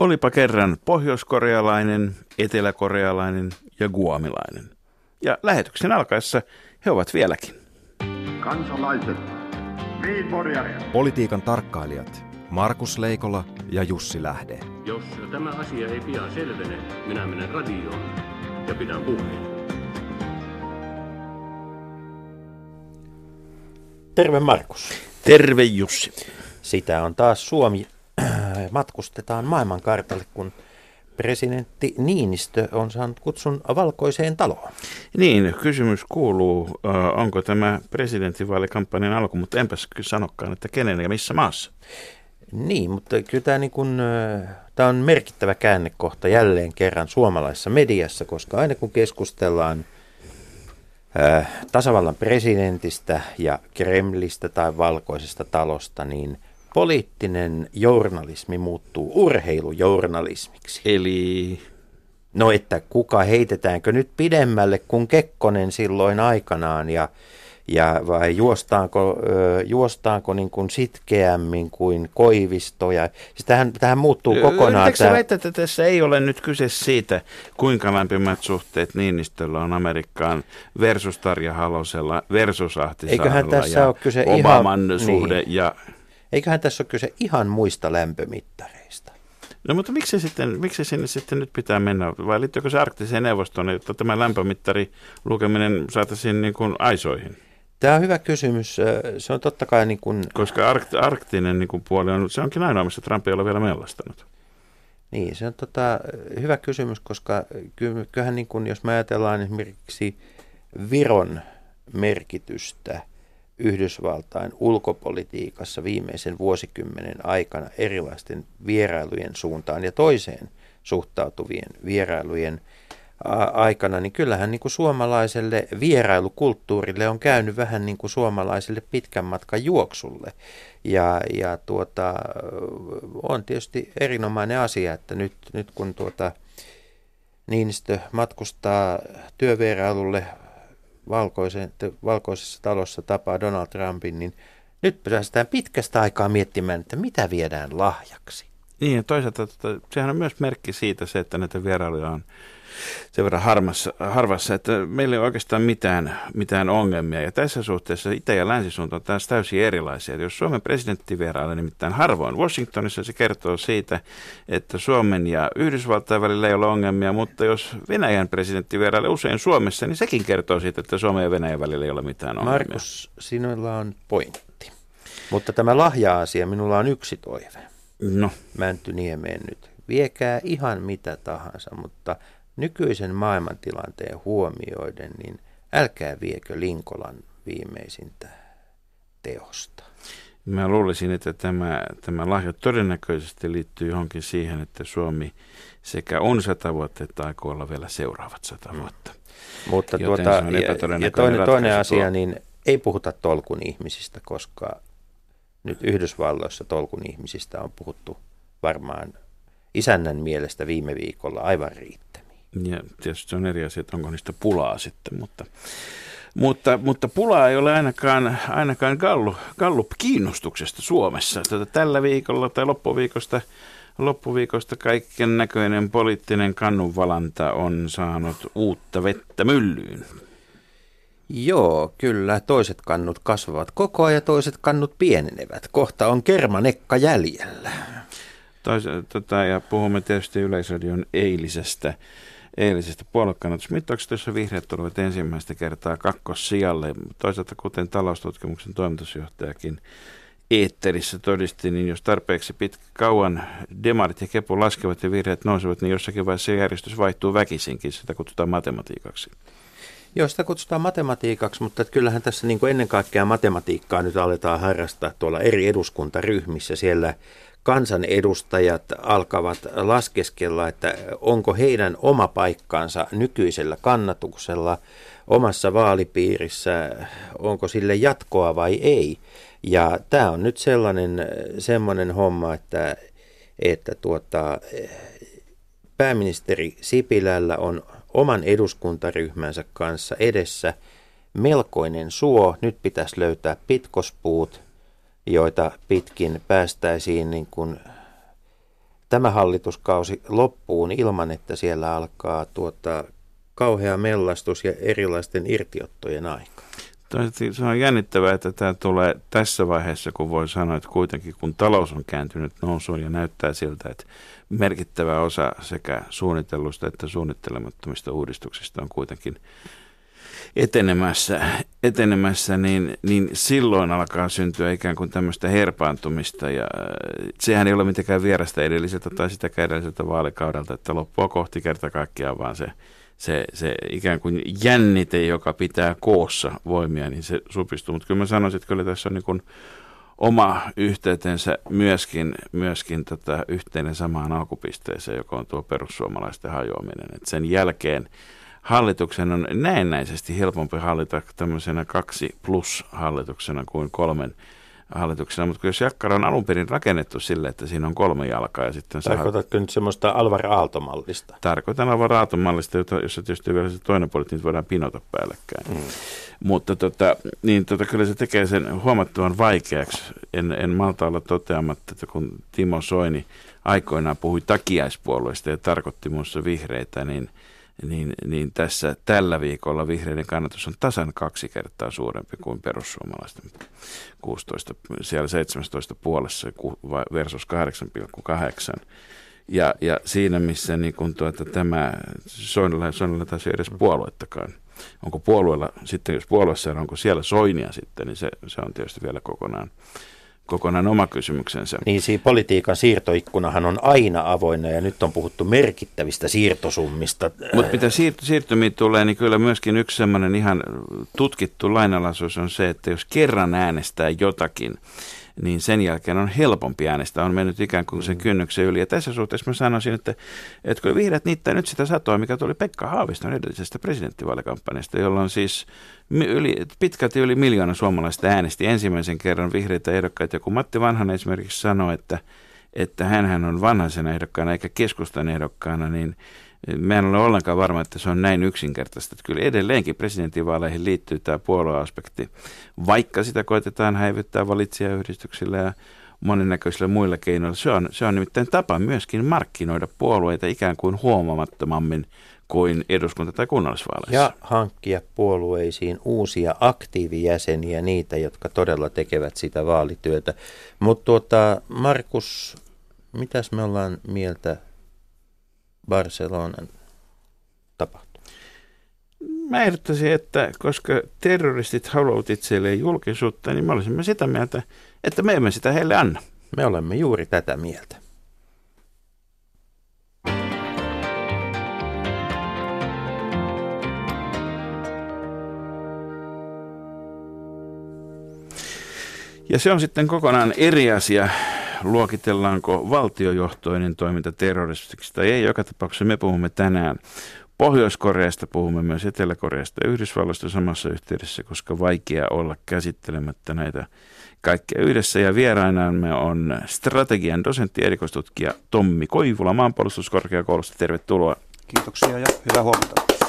Olipa kerran pohjoiskorealainen, eteläkorealainen ja guamilainen. Ja lähetyksen alkaessa he ovat vieläkin. Kansalaiset, Politiikan tarkkailijat Markus Leikola ja Jussi Lähde. Jos tämä asia ei pian selvene, minä menen radioon ja pidän puheen. Terve Markus. Terve Jussi. Sitä on taas Suomi. Matkustetaan maailmankartalle, kun presidentti Niinistö on saanut kutsun valkoiseen taloon. Niin, kysymys kuuluu, onko tämä presidentinvaalikampanjan alku, mutta enpäs kyllä sanokaan, että kenen ja missä maassa. Niin, mutta kyllä tämä, niin kuin, tämä on merkittävä käännekohta jälleen kerran suomalaisessa mediassa, koska aina kun keskustellaan tasavallan presidentistä ja Kremlistä tai valkoisesta talosta, niin – poliittinen journalismi muuttuu urheilujournalismiksi. Eli? No että kuka heitetäänkö nyt pidemmälle kuin Kekkonen silloin aikanaan ja, ja vai juostaanko, juostaanko niin kuin sitkeämmin kuin Koivisto. Ja, siis tähän, tähän muuttuu kokonaan. Yritätkö tämä... väittää, että tässä ei ole nyt kyse siitä, kuinka lämpimät suhteet Niinistöllä on Amerikkaan versus Tarja Halosella versus Ahtisaarella Eiköhän tässä ja ole kyse Obaman ihan, suhde niin. ja Eiköhän tässä ole kyse ihan muista lämpömittareista. No mutta miksi, sitten, miksi sinne sitten nyt pitää mennä? Vai liittyykö se arktiseen neuvostoon, että tämä lämpömittari lukeminen saataisiin niin kuin aisoihin? Tämä on hyvä kysymys. Se on totta kai niin kuin... Koska arkt, arktinen niin kuin puoli on, se onkin ainoa, missä Trump ei ole vielä mellastanut. Niin, se on tota, hyvä kysymys, koska kyllähän niin kuin, jos me ajatellaan esimerkiksi Viron merkitystä – Yhdysvaltain ulkopolitiikassa viimeisen vuosikymmenen aikana erilaisten vierailujen suuntaan ja toiseen suhtautuvien vierailujen aikana, niin kyllähän niin kuin suomalaiselle vierailukulttuurille on käynyt vähän niin kuin suomalaiselle pitkän matkan juoksulle. Ja, ja tuota, on tietysti erinomainen asia, että nyt, nyt kun tuota, Niinistö matkustaa työvierailulle valkoisen, valkoisessa talossa tapaa Donald Trumpin, niin nyt päästään pitkästä aikaa miettimään, että mitä viedään lahjaksi. Niin, ja toisaalta että sehän on myös merkki siitä se, että näitä vierailuja on sen verran harmassa, harvassa, että meillä ei ole oikeastaan mitään, mitään ongelmia. Ja tässä suhteessa itä- ja länsisuunta on taas täysin erilaisia. Jos Suomen presidentti vierailee nimittäin harvoin Washingtonissa, se kertoo siitä, että Suomen ja Yhdysvaltain välillä ei ole ongelmia, mutta jos Venäjän presidentti vierailee usein Suomessa, niin sekin kertoo siitä, että Suomen ja Venäjän välillä ei ole mitään ongelmia. Markus, sinulla on pointti. Mutta tämä lahja-asia, minulla on yksi toive. No. Mäntyniemeen nyt. Viekää ihan mitä tahansa, mutta nykyisen maailmantilanteen huomioiden, niin älkää viekö Linkolan viimeisintä teosta. Mä luulisin, että tämä, tämä lahja todennäköisesti liittyy johonkin siihen, että Suomi sekä on sata vuotta että aikoo olla vielä seuraavat sata mm. vuotta. Mm. Mutta tuota, ja, ja toinen, toinen asia, niin ei puhuta tolkun ihmisistä, koska nyt Yhdysvalloissa tolkun ihmisistä on puhuttu varmaan isännän mielestä viime viikolla aivan riittämiin. Ja tietysti on eri asia, että onko niistä pulaa sitten, mutta, mutta, mutta pulaa ei ole ainakaan, ainakaan Gallup, Gallup-kiinnostuksesta Suomessa. Tätä tällä viikolla tai loppuviikosta, loppuviikosta kaiken näköinen poliittinen kannunvalanta on saanut uutta vettä myllyyn. Joo, kyllä. Toiset kannut kasvavat koko ajan ja toiset kannut pienenevät. Kohta on kermanekka jäljellä. Tois, tota, ja puhumme tietysti Yleisradion eilisestä eilisestä puoluekannatuksesta. Mittauksessa vihreät tulevat ensimmäistä kertaa kakkossijalle. Toisaalta kuten taloustutkimuksen toimitusjohtajakin eetterissä todisti, niin jos tarpeeksi pitkä kauan demarit ja kepu laskevat ja vihreät nousevat, niin jossakin vaiheessa järjestys vaihtuu väkisinkin. Sitä kutsutaan matematiikaksi. Joo, sitä kutsutaan matematiikaksi, mutta kyllähän tässä niin kuin ennen kaikkea matematiikkaa nyt aletaan harrastaa tuolla eri eduskuntaryhmissä. Siellä kansanedustajat alkavat laskeskella, että onko heidän oma paikkansa nykyisellä kannatuksella omassa vaalipiirissä, onko sille jatkoa vai ei. Ja tämä on nyt sellainen semmoinen homma, että, että tuota, pääministeri Sipilällä on oman eduskuntaryhmänsä kanssa edessä melkoinen suo. Nyt pitäisi löytää pitkospuut, joita pitkin päästäisiin niin kuin tämä hallituskausi loppuun ilman, että siellä alkaa tuota kauhea mellastus ja erilaisten irtiottojen aika. Se on jännittävää, että tämä tulee tässä vaiheessa, kun voi sanoa, että kuitenkin kun talous on kääntynyt nousuun ja näyttää siltä, että merkittävä osa sekä suunnitellusta että suunnittelemattomista uudistuksista on kuitenkin etenemässä, etenemässä niin, niin silloin alkaa syntyä ikään kuin tämmöistä herpaantumista. Ja äh, sehän ei ole mitenkään vierasta edelliseltä tai sitä edelliseltä vaalikaudelta, että loppua kohti kerta kaikkiaan vaan se, se, se ikään kuin jännite, joka pitää koossa voimia, niin se supistuu. Mutta kyllä mä sanoisin, että kyllä tässä on niin kuin oma yhteytensä myöskin, myöskin tota yhteinen samaan alkupisteeseen, joka on tuo perussuomalaisten hajoaminen. Et sen jälkeen hallituksen on näennäisesti helpompi hallita tämmöisenä kaksi plus hallituksena kuin kolmen hallituksena, mutta jos jakkara on alun perin rakennettu sille, että siinä on kolme jalkaa ja sitten... Tarkoitatko nyt semmoista Alvar Aalto-mallista? Tarkoitan Alvar Aalto-mallista, jossa tietysti vielä se toinen puoli, niin voidaan pinota päällekkäin. Mm. Mutta tota, niin tota, kyllä se tekee sen huomattavan vaikeaksi. En, en malta olla toteamatta, että kun Timo Soini aikoinaan puhui takiaispuolueista ja tarkoitti muussa vihreitä, niin – niin, niin tässä tällä viikolla vihreiden kannatus on tasan kaksi kertaa suurempi kuin perussuomalaisten 16, siellä 17 puolessa versus 8,8. Ja, ja siinä missä niin kun tuota, tämä Soinilla, Soinilla taas ei edes puoluettakaan. Onko puolueella sitten, jos puolueessa on, onko siellä Soinia sitten, niin se, se on tietysti vielä kokonaan kokonaan oma kysymyksensä. Niin, siinä politiikan siirtoikkunahan on aina avoinna ja nyt on puhuttu merkittävistä siirtosummista. Mutta mitä siirto, siirtymiin tulee, niin kyllä myöskin yksi sellainen ihan tutkittu lainalaisuus on se, että jos kerran äänestää jotakin, niin sen jälkeen on helpompi äänestää, on mennyt ikään kuin sen mm. kynnyksen yli. Ja tässä suhteessa mä sanoisin, että, että kun vihreät niittää nyt sitä satoa, mikä tuli Pekka Haaviston edellisestä presidenttivaalikampanjasta, jolloin siis yli, pitkälti yli miljoona suomalaista äänesti ensimmäisen kerran vihreitä ehdokkaita. Ja kun Matti Vanhanen esimerkiksi sanoi, että, että hän on vanhaisena ehdokkaana eikä keskustan ehdokkaana, niin Mä en ole ollenkaan varma, että se on näin yksinkertaista. Että kyllä edelleenkin presidentinvaaleihin liittyy tämä puolueaspekti, vaikka sitä koitetaan häivyttää valitsijayhdistyksillä ja monennäköisillä muilla keinoilla. Se on, se on nimittäin tapa myöskin markkinoida puolueita ikään kuin huomamattomammin kuin eduskunta- tai kunnallisvaaleissa. Ja hankkia puolueisiin uusia aktiivijäseniä, niitä, jotka todella tekevät sitä vaalityötä. Mutta tuota, Markus, mitäs me ollaan mieltä Barcelonan tapahtuu? Mä ehdottaisin, että koska terroristit haluavat itselleen julkisuutta, niin me olisimme sitä mieltä, että me emme sitä heille anna. Me olemme juuri tätä mieltä. Ja se on sitten kokonaan eri asia, luokitellaanko valtiojohtoinen toiminta terroristiksi tai ei. Joka tapauksessa me puhumme tänään Pohjois-Koreasta, puhumme myös Etelä-Koreasta ja Yhdysvalloista samassa yhteydessä, koska vaikea olla käsittelemättä näitä kaikkea yhdessä. Ja vierainamme on strategian dosentti erikoistutkija Tommi Koivula maanpuolustuskorkeakoulusta. Tervetuloa. Kiitoksia ja hyvää huomenta.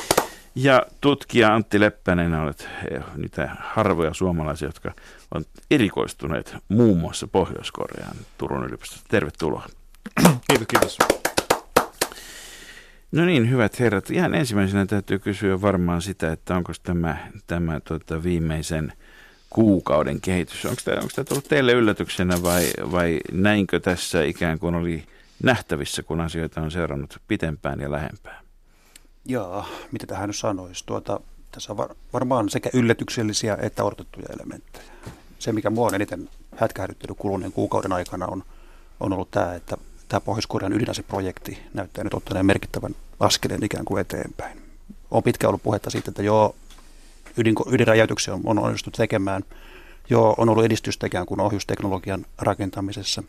Ja tutkija Antti Leppänen, olet eh, niitä harvoja suomalaisia, jotka on erikoistuneet muun muassa Pohjois-Koreaan Turun yliopistosta. Tervetuloa. Kiitos, kiitos. No niin, hyvät herrat. Ihan ensimmäisenä täytyy kysyä varmaan sitä, että onko tämä, tämä tuota, viimeisen kuukauden kehitys, onko tämä, onko tämä tullut teille yllätyksenä vai, vai näinkö tässä ikään kuin oli nähtävissä, kun asioita on seurannut pitempään ja lähempään? Joo, mitä tähän nyt sanoisi? Tuota, tässä on var, varmaan sekä yllätyksellisiä että odotettuja elementtejä. Se, mikä mua on eniten hätkähdyttänyt kuluneen kuukauden aikana, on, on ollut tämä, että tämä Pohjois-Korean ydinaseprojekti näyttää nyt ottaneen merkittävän askeleen ikään kuin eteenpäin. On pitkään ollut puhetta siitä, että joo, ydin, ydinräjäytyksiä on, on onnistuttu tekemään. Joo, on ollut edistystä ikään kuin ohjusteknologian rakentamisessa.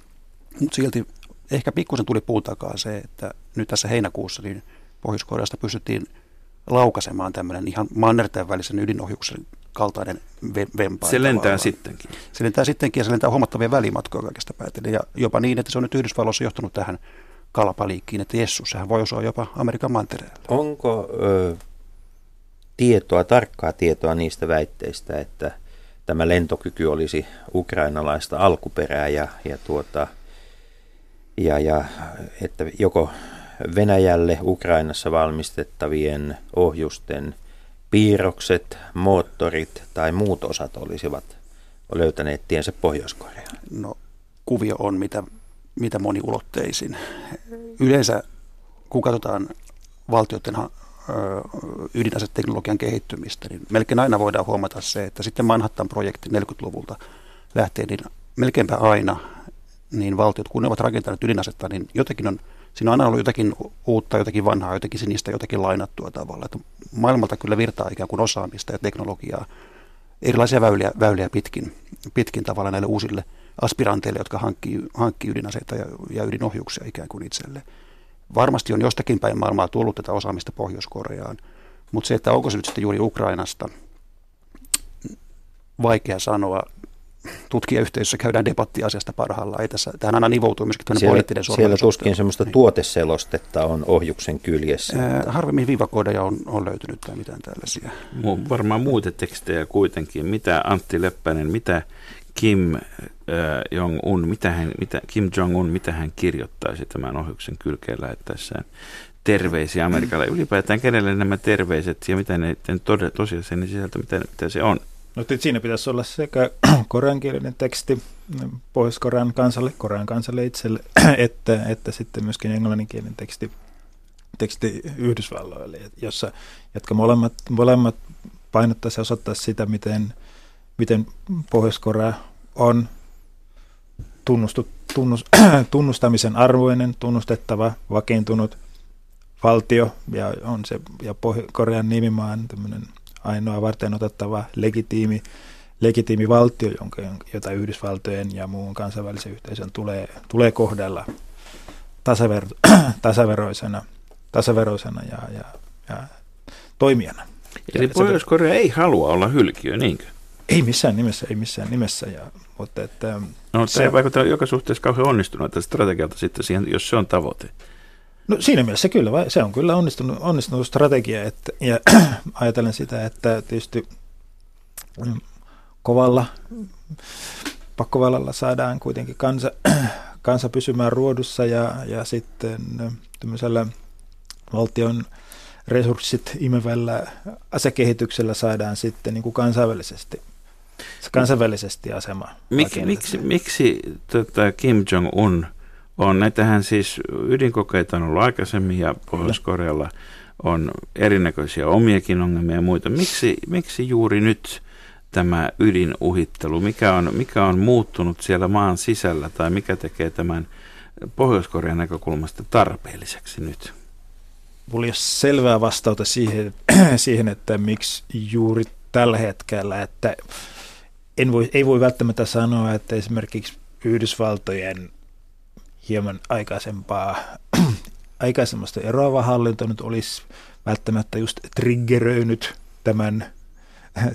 Mutta silti ehkä pikkusen tuli puun takaa se, että nyt tässä heinäkuussa niin Pohjois-Koreasta pystyttiin laukasemaan tämmöinen ihan mannerten välisen ydinohjuksen kaltainen vempain. Se lentää tavallaan. sittenkin. Se lentää sittenkin ja se lentää huomattavia välimatkoja kaikesta päätellen. Ja jopa niin, että se on nyt Yhdysvalloissa johtanut tähän kalapaliikkiin, että Jessus, sehän voi osua jopa Amerikan mantereella. Onko ö, tietoa, tarkkaa tietoa niistä väitteistä, että tämä lentokyky olisi ukrainalaista alkuperää ja, ja tuota, ja, ja että joko Venäjälle Ukrainassa valmistettavien ohjusten piirrokset, moottorit tai muut osat olisivat löytäneet tiensä Pohjois-Koreaan? No kuvio on mitä, mitä moniulotteisin. Yleensä kun katsotaan valtioiden ydinaseteknologian kehittymistä, niin melkein aina voidaan huomata se, että sitten Manhattan-projekti 40-luvulta lähtee, niin melkeinpä aina niin valtiot, kun ne ovat rakentaneet ydinasetta, niin jotenkin on, siinä on aina ollut jotakin uutta, jotakin vanhaa, jotenkin sinistä, jotakin lainattua tavalla. Että maailmalta kyllä virtaa ikään kuin osaamista ja teknologiaa, erilaisia väyliä, väyliä pitkin, pitkin tavalla näille uusille aspiranteille, jotka hankkii, hankkii ydinaseita ja, ja ydinohjuksia ikään kuin itselle. Varmasti on jostakin päin maailmaa tullut tätä osaamista Pohjois-Koreaan, mutta se, että onko se nyt sitten juuri Ukrainasta, vaikea sanoa tutkijayhteisössä käydään debatti asiasta parhaillaan. Ei tässä, tähän aina nivoutuu myöskin siellä, poliittinen Siellä tuskin semmoista niin. tuoteselostetta on ohjuksen kyljessä. Ää, harvemmin viivakoodeja on, on löytynyt tai mitään tällaisia. Mu- varmaan muita tekstejä kuitenkin. Mitä Antti Leppänen, mitä Kim äh, Jong-un, mitä hän, mitä, Kim Jong-un, mitä hän kirjoittaisi tämän ohjuksen kylkeen lähettäessään terveisiä Amerikalle. Ylipäätään kenelle nämä terveiset ja mitä ne tosiaan sen sisältö, mitä, mitä se on. No siinä pitäisi olla sekä koreankielinen teksti Pohjois-Korean kansalle, Korean kansalle itselle, että, että sitten myöskin englanninkielinen teksti, teksti Yhdysvalloille, jossa, jotka molemmat, molemmat painottaisi ja osoittaisi sitä, miten, miten Pohjois-Korea on tunnustu, tunnus, tunnustamisen arvoinen, tunnustettava, vakiintunut valtio ja on se ja Pohjois-Korean nimimaan tämmöinen ainoa varten otettava legitiimi, legitiimi valtio, jonka, jota Yhdysvaltojen ja muun kansainvälisen yhteisön tulee, tulee kohdella tasaver, tasaveroisena, tasaveroisena ja, ja, ja toimijana. Eli Pohjois-Korea ei halua olla hylkiö, niinkö? Ei missään nimessä, ei missään nimessä. Ja, mutta että, no, se vaikuttaa joka suhteessa kauhean onnistunut strategialta sitten siihen, jos se on tavoite. No siinä mielessä kyllä, se on kyllä onnistunut, onnistunut strategia, että, ja ajatellen sitä, että tietysti mm, kovalla pakkovallalla saadaan kuitenkin kansa, kansa pysymään ruodussa ja, ja sitten tämmöisellä valtion resurssit imevällä asekehityksellä saadaan sitten niin kuin kansainvälisesti, kansainvälisesti asema. Mik, miksi, miksi tota Kim Jong-un – on. Näitähän siis ydinkokeita on ollut aikaisemmin ja Pohjois-Korealla on erinäköisiä omiakin ongelmia ja muita. Miksi, miksi juuri nyt tämä ydinuhittelu, mikä on, mikä on muuttunut siellä maan sisällä tai mikä tekee tämän Pohjois-Korean näkökulmasta tarpeelliseksi nyt? Mulla ei ole selvää vastausta siihen, siihen, että miksi juuri tällä hetkellä, että en voi, ei voi välttämättä sanoa, että esimerkiksi Yhdysvaltojen hieman aikaisempaa, aikaisemmasta eroava hallinto nyt olisi välttämättä just triggeröinyt tämän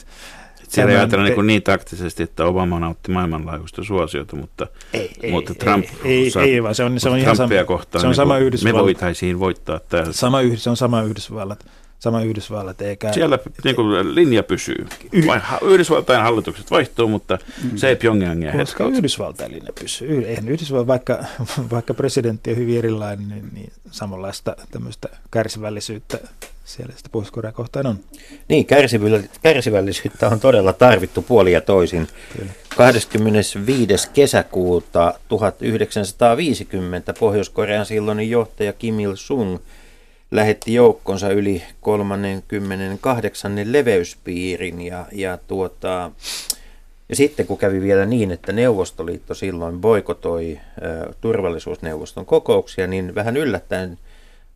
siellä ei ajatella niin, niin taktisesti, että Obama nautti maailmanlaajuista suosiota, mutta, ei, mutta Trump ei, ei, ei, vaan se on, se on ihan sama, kohtaan, se on niin sama Yhdysvallat. Me voitaisiin voittaa täällä. Sama, se on sama Yhdysvallat sama Yhdysvallat. Eikä, Siellä niin kuin, linja pysyy. Yhdysvaltain hallitukset vaihtuu, mutta mm. se ei Pyongyangia Koska. Yhdysvaltain linja pysyy. Eihän Yhdysvallat, vaikka, vaikka presidentti on hyvin erilainen, niin, niin samanlaista tämmöistä kärsivällisyyttä siellä sitä pohjois kohtaan on. Niin, kärsivällisyyttä on todella tarvittu puoli ja toisin. Kyllä. 25. kesäkuuta 1950 Pohjois-Korean silloinen johtaja Kim Il-sung – lähetti joukkonsa yli 38 leveyspiirin ja, ja, tuota, ja sitten kun kävi vielä niin, että Neuvostoliitto silloin boikotoi ä, turvallisuusneuvoston kokouksia, niin vähän yllättäen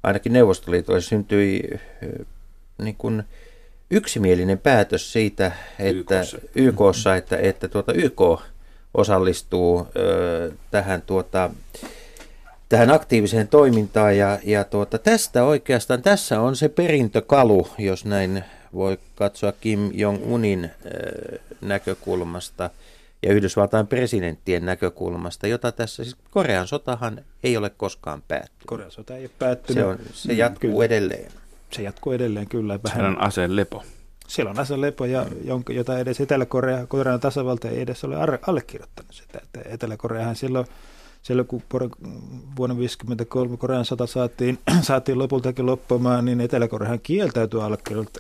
ainakin Neuvostoliitossa syntyi ä, niin kuin yksimielinen päätös siitä, että YKssa, YKssa että, että tuota, YK osallistuu ä, tähän tuota, tähän aktiiviseen toimintaan ja, ja tuota, tästä oikeastaan, tässä on se perintökalu, jos näin voi katsoa Kim Jong-unin äh, näkökulmasta ja Yhdysvaltain presidenttien näkökulmasta, jota tässä, siis Korean sotahan ei ole koskaan päättynyt. Korean sota ei ole päättynyt. Se, on, se jatkuu kyllä. edelleen. Se jatkuu edelleen kyllä. Vähän. Siellä on aseen lepo. Siellä on aseen lepo, ja, jonka, jota edes Etelä-Korea, Korean tasavalta ei edes ole allekirjoittanut sitä. Että Etelä-Koreahan silloin siellä kun vuonna 1953 Korean sota saatiin, saatiin lopultakin loppumaan, niin Etelä-Koreahan kieltäytyi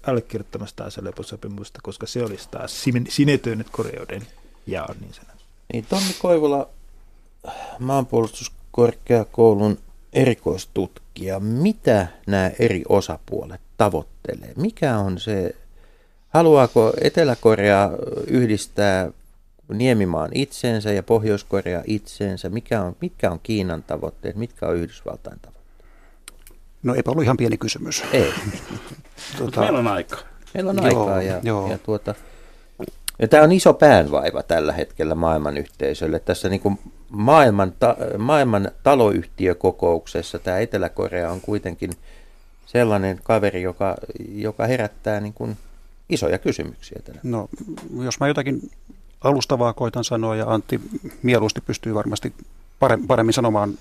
allekirjoittamasta aseleposopimusta, koska se olisi taas sinetöinyt Koreoiden jaon niin sanotusti. Niin Tommi Koivula, maanpuolustuskorkeakoulun erikoistutkija, mitä nämä eri osapuolet tavoittelee? Mikä on se, haluaako Etelä-Korea yhdistää Niemimaan itseensä ja Pohjois-Korea itseensä? Mikä on, mitkä on Kiinan tavoitteet, mitkä on Yhdysvaltain tavoitteet? No eipä ollut ihan pieni kysymys. Ei. tuota, meillä on aika. Meillä on joo, aikaa ja, joo. ja tuota, ja tämä on iso päänvaiva tällä hetkellä maailman yhteisölle. Tässä niin kuin maailman, ta, maailman taloyhtiökokouksessa tämä Etelä-Korea on kuitenkin sellainen kaveri, joka, joka herättää niin kuin isoja kysymyksiä tänään. No, jos mä jotakin alustavaa koitan sanoa ja Antti mieluusti pystyy varmasti paremmin sanomaan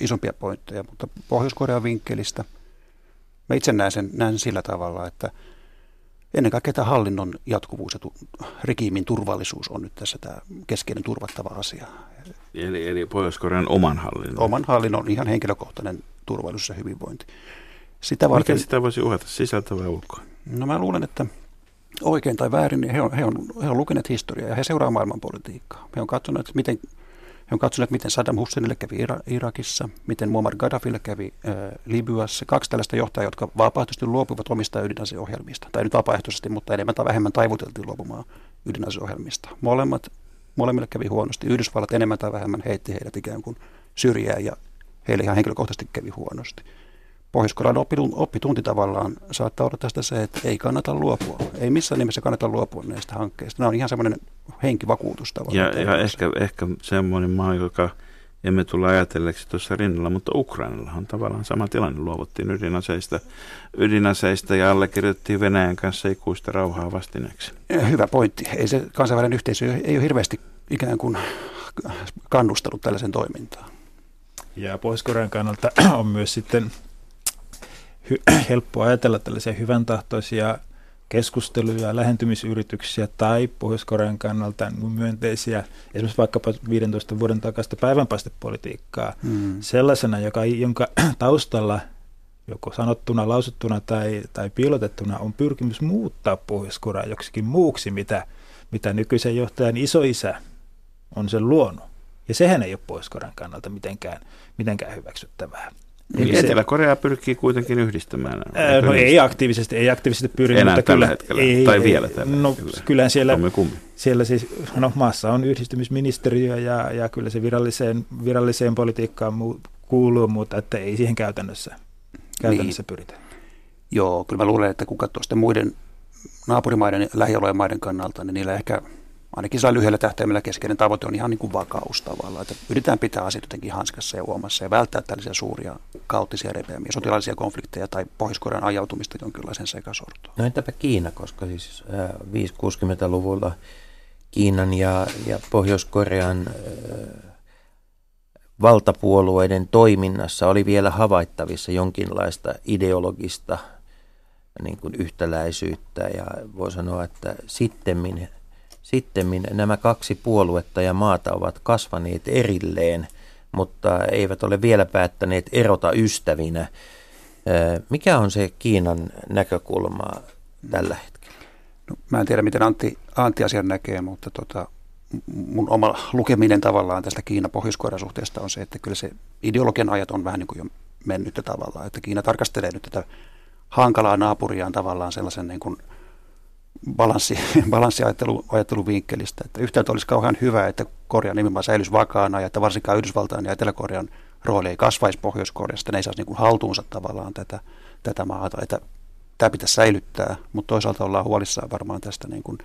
isompia pointteja, mutta Pohjois-Korean vinkkelistä mä itse näen sen, näen sillä tavalla, että ennen kaikkea tämä hallinnon jatkuvuus ja tu, regiimin turvallisuus on nyt tässä tämä keskeinen turvattava asia. Eli, eli Pohjois-Korean oman hallinnon? Oman hallinnon ihan henkilökohtainen turvallisuus ja hyvinvointi. Sitä varten, Miten sitä voisi uhata, sisältä vai ulkoa? No mä luulen, että oikein tai väärin, niin he on, he on, he on lukeneet historiaa ja he seuraavat maailmanpolitiikkaa. He on katsoneet, miten, he on katsoneet, miten Saddam Husseinille kävi Ira- Irakissa, miten Muammar Gaddafille kävi äh, Libyassa. Kaksi tällaista johtajaa, jotka vapaaehtoisesti luopuivat omista ydinaseohjelmista. Tai nyt vapaaehtoisesti, mutta enemmän tai vähemmän taivuteltiin luopumaan ydinaseohjelmista. Molemmat, molemmille kävi huonosti. Yhdysvallat enemmän tai vähemmän heitti heidät ikään kuin syrjään ja heille ihan henkilökohtaisesti kävi huonosti pohjois oppitunti tavallaan saattaa olla tästä se, että ei kannata luopua. Ei missään nimessä kannata luopua näistä hankkeista. Nämä on ihan semmoinen henkivakuutus tavallaan. Ja, ja ehkä, ehkä semmoinen maa, joka emme tule ajatelleeksi tuossa rinnalla, mutta Ukrainalla on tavallaan sama tilanne. Luovuttiin ydinaseista, ydinaseista ja allekirjoitettiin Venäjän kanssa ikuista rauhaa vastineeksi. Hyvä pointti. Ei se kansainvälinen yhteisö ei ole hirveästi ikään kuin kannustanut tällaisen toimintaan. Ja Pohjois-Korean kannalta on myös sitten hy- helppo ajatella tällaisia hyvän tahtoisia keskusteluja, lähentymisyrityksiä tai Pohjois-Korean kannalta myönteisiä, esimerkiksi vaikkapa 15 vuoden takaista päivänpaistepolitiikkaa, hmm. sellaisena, joka, jonka taustalla joko sanottuna, lausuttuna tai, tai piilotettuna on pyrkimys muuttaa Pohjois-Korea joksikin muuksi, mitä, mitä nykyisen johtajan isoisä on sen luonut. Ja sehän ei ole Pohjois-Korean kannalta mitenkään, mitenkään hyväksyttävää. Eli Etelä-Korea pyrkii kuitenkin yhdistämään. Ää, no ei aktiivisesti, ei aktiivisesti pyri, Enää mutta kyllä, hetkellä, ei, tai vielä tällä no, hetkellä. Kyllä siellä, siellä siis, no maassa on yhdistymisministeriö ja, ja kyllä se viralliseen, viralliseen politiikkaan kuuluu, mutta että ei siihen käytännössä, käytännössä niin. pyritä. Joo, kyllä mä luulen, että kun katsoo sitten muiden naapurimaiden ja lähialueen maiden kannalta, niin niillä ehkä ainakin saa lyhyellä tähtäimellä keskeinen tavoite on ihan niin kuin vakaus tavallaan, että yritetään pitää asiat jotenkin hanskassa ja uomassa ja välttää tällaisia suuria kauttisia repeämiä, sotilaallisia konflikteja tai Pohjois-Korean ajautumista jonkinlaisen sekasortoon. No entäpä Kiina, koska siis äh, 5-60-luvulla Kiinan ja, ja Pohjois-Korean äh, valtapuolueiden toiminnassa oli vielä havaittavissa jonkinlaista ideologista niin kuin yhtäläisyyttä ja voi sanoa, että sittemmin sitten nämä kaksi puoluetta ja maata ovat kasvaneet erilleen, mutta eivät ole vielä päättäneet erota ystävinä. Mikä on se Kiinan näkökulma tällä hetkellä? No, mä en tiedä, miten Antti, Antti asian näkee, mutta tota, mun oma lukeminen tavallaan tästä Kiina-Pohjois suhteesta on se, että kyllä se ideologian ajat on vähän niin kuin jo mennyt tavallaan, että Kiina tarkastelee nyt tätä hankalaa naapuriaan tavallaan sellaisen niin kuin – balanssi, balanssiajatteluvinkkelistä. Että yhtäältä olisi kauhean hyvä, että Korean nimenomaan säilyisi vakaana ja että varsinkaan Yhdysvaltain ja Etelä-Korean rooli ei kasvaisi Pohjois-Koreasta. Ne ei saisi niin haltuunsa tavallaan tätä, tätä maata. Että tämä pitäisi säilyttää, mutta toisaalta ollaan huolissaan varmaan tästä niin kuin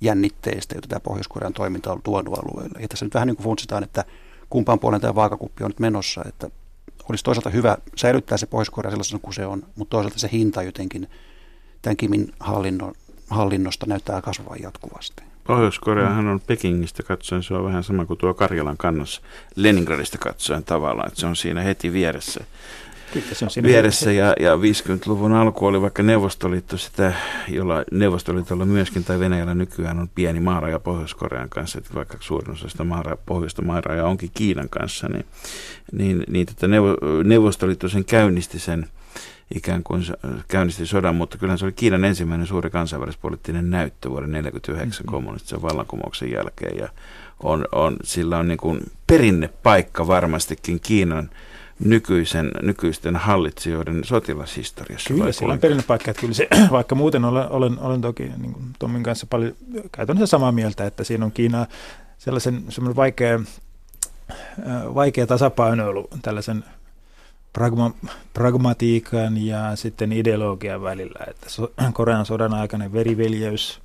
jännitteistä, joita tämä Pohjois-Korean toiminta on tuonut alueelle. Ja tässä nyt vähän niin kuin funtsitaan, että kumpaan puolen tämä vaakakuppi on nyt menossa, että olisi toisaalta hyvä säilyttää se Pohjois-Korea sellaisena kuin se on, mutta toisaalta se hinta jotenkin tämän Kimin hallinnon hallinnosta näyttää kasvavan jatkuvasti. Pohjois-Koreahan on Pekingistä katsoen, se on vähän sama kuin tuo Karjalan kannassa Leningradista katsoen tavallaan, että se on siinä heti vieressä. Kyllä, se on siinä vieressä ja, ja 50-luvun alku oli vaikka Neuvostoliitto sitä, jolla Neuvostoliitolla myöskin tai Venäjällä nykyään on pieni maaraja Pohjois-Korean kanssa, että vaikka suurin osa sitä maara, pohjoista maaraja onkin Kiinan kanssa, niin, niin, niin tätä Neuvostoliitto sen käynnisti sen ikään kuin käynnisti sodan, mutta kyllähän se oli Kiinan ensimmäinen suuri kansainvälispoliittinen näyttö vuoden 1949 mm-hmm. kommunistisen vallankumouksen jälkeen ja on, on, sillä on niin kuin perinnepaikka varmastikin Kiinan nykyisen, nykyisten hallitsijoiden sotilashistoriassa. Kyllä, sillä on perinnepaikka. Että kyllä se, vaikka muuten olen, olen, olen toki niin kuin Tommin kanssa paljon käytännössä samaa mieltä, että siinä on Kiina sellaisen semmoinen vaikea, vaikea tasapainoilu tällaisen pragma, pragmatiikan ja sitten ideologian välillä. Että so, Korean sodan aikainen veriveljeys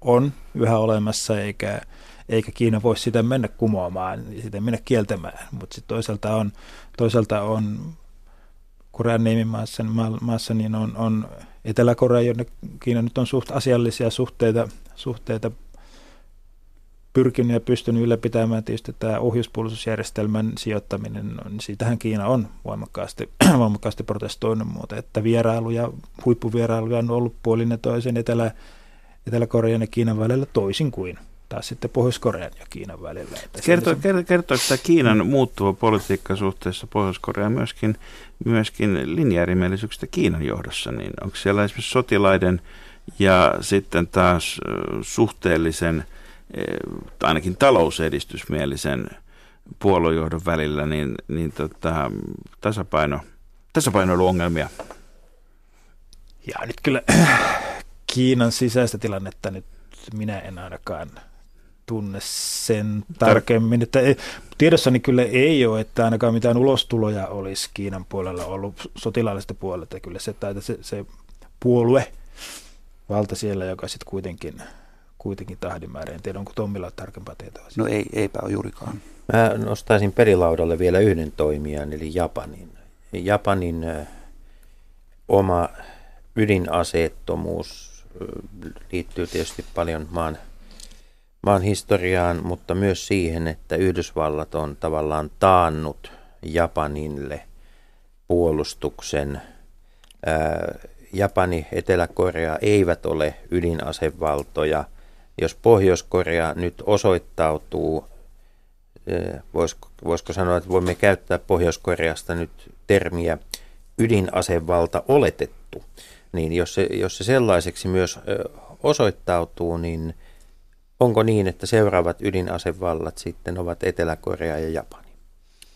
on yhä olemassa, eikä, eikä Kiina voi sitä mennä kumoamaan, sitä mennä kieltämään. Mutta sitten toisaalta on, toisaalta on Korean nimimaassa maassa, niin on, on Etelä-Korea, jonne Kiina nyt on suht asiallisia suhteita, suhteita pyrkinyt ja pystynyt ylläpitämään tietysti tämä ohjuspuolustusjärjestelmän sijoittaminen, niin siitähän Kiina on voimakkaasti, voimakkaasti protestoinut muuta, että vierailuja, huippuvierailuja on ollut puolin ja toisen Etelä, Etelä-Korean ja Kiinan välillä toisin kuin taas sitten Pohjois-Korean ja Kiinan välillä. Kertoo, se... kertoo että Kiinan muuttuva politiikka suhteessa Pohjois-Koreaan myöskin, myöskin linjaerimielisyyksistä Kiinan johdossa, niin onko siellä esimerkiksi sotilaiden ja sitten taas suhteellisen – ainakin talousedistysmielisen puoluejohdon välillä, niin, niin tota, tasapaino, tasapainoiluongelmia. Ja nyt kyllä Kiinan sisäistä tilannetta nyt minä en ainakaan tunne sen tarkemmin. Että ei, tiedossani kyllä ei ole, että ainakaan mitään ulostuloja olisi Kiinan puolella ollut sotilaallista puolelta. Kyllä se, tai se, se puolue valta siellä, joka sitten kuitenkin kuitenkin tahdinmäärä. En tiedä, onko Tommilla tarkempaa tietoa. No ei, eipä ole juurikaan. Mä nostaisin perilaudalle vielä yhden toimijan, eli Japanin. Japanin oma ydinaseettomuus liittyy tietysti paljon maan, maan historiaan, mutta myös siihen, että Yhdysvallat on tavallaan taannut Japanille puolustuksen. Japani, Etelä-Korea eivät ole ydinasevaltoja – jos Pohjois-Korea nyt osoittautuu, voisiko, sanoa, että voimme käyttää Pohjois-Koreasta nyt termiä ydinasevalta oletettu, niin jos se, jos se sellaiseksi myös osoittautuu, niin onko niin, että seuraavat ydinasevallat sitten ovat Etelä-Korea ja Japani?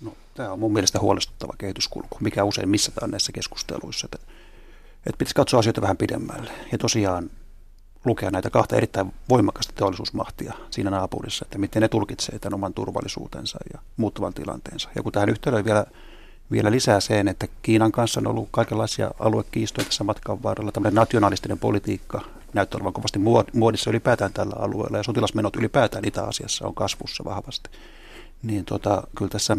No, tämä on mun mielestä huolestuttava kehityskulku, mikä usein missataan näissä keskusteluissa. Että, että pitäisi katsoa asioita vähän pidemmälle. Ja tosiaan lukea näitä kahta erittäin voimakasta teollisuusmahtia siinä naapurissa, että miten ne tulkitsee tämän oman turvallisuutensa ja muuttuvan tilanteensa. Ja kun tähän yhteyteen vielä, vielä lisää sen, että Kiinan kanssa on ollut kaikenlaisia aluekiistoja tässä matkan varrella, tämmöinen nationalistinen politiikka näyttää olevan kovasti muodissa ylipäätään tällä alueella ja sotilasmenot ylipäätään Itä-Asiassa on kasvussa vahvasti. Niin tota, kyllä tässä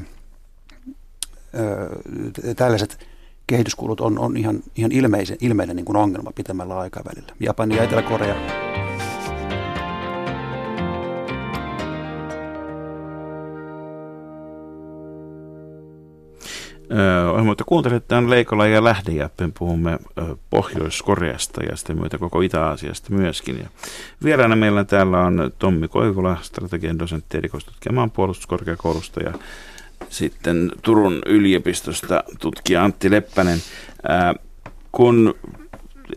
ö, tällaiset kehityskulut on, on ihan, ihan ilmeisen, ilmeinen niin kuin ongelma pitemmällä aikavälillä. Japani ja Etelä-Korea mutta kuuntelet tämän Leikola ja Lähdejäppen, puhumme Pohjois-Koreasta ja sitten myötä koko Itä-Aasiasta myöskin. Ja vieraana meillä täällä on Tommi Koivula, strategian dosentti erikoistutkija maanpuolustuskorkeakoulusta ja sitten Turun yliopistosta tutkija Antti Leppänen. Ää, kun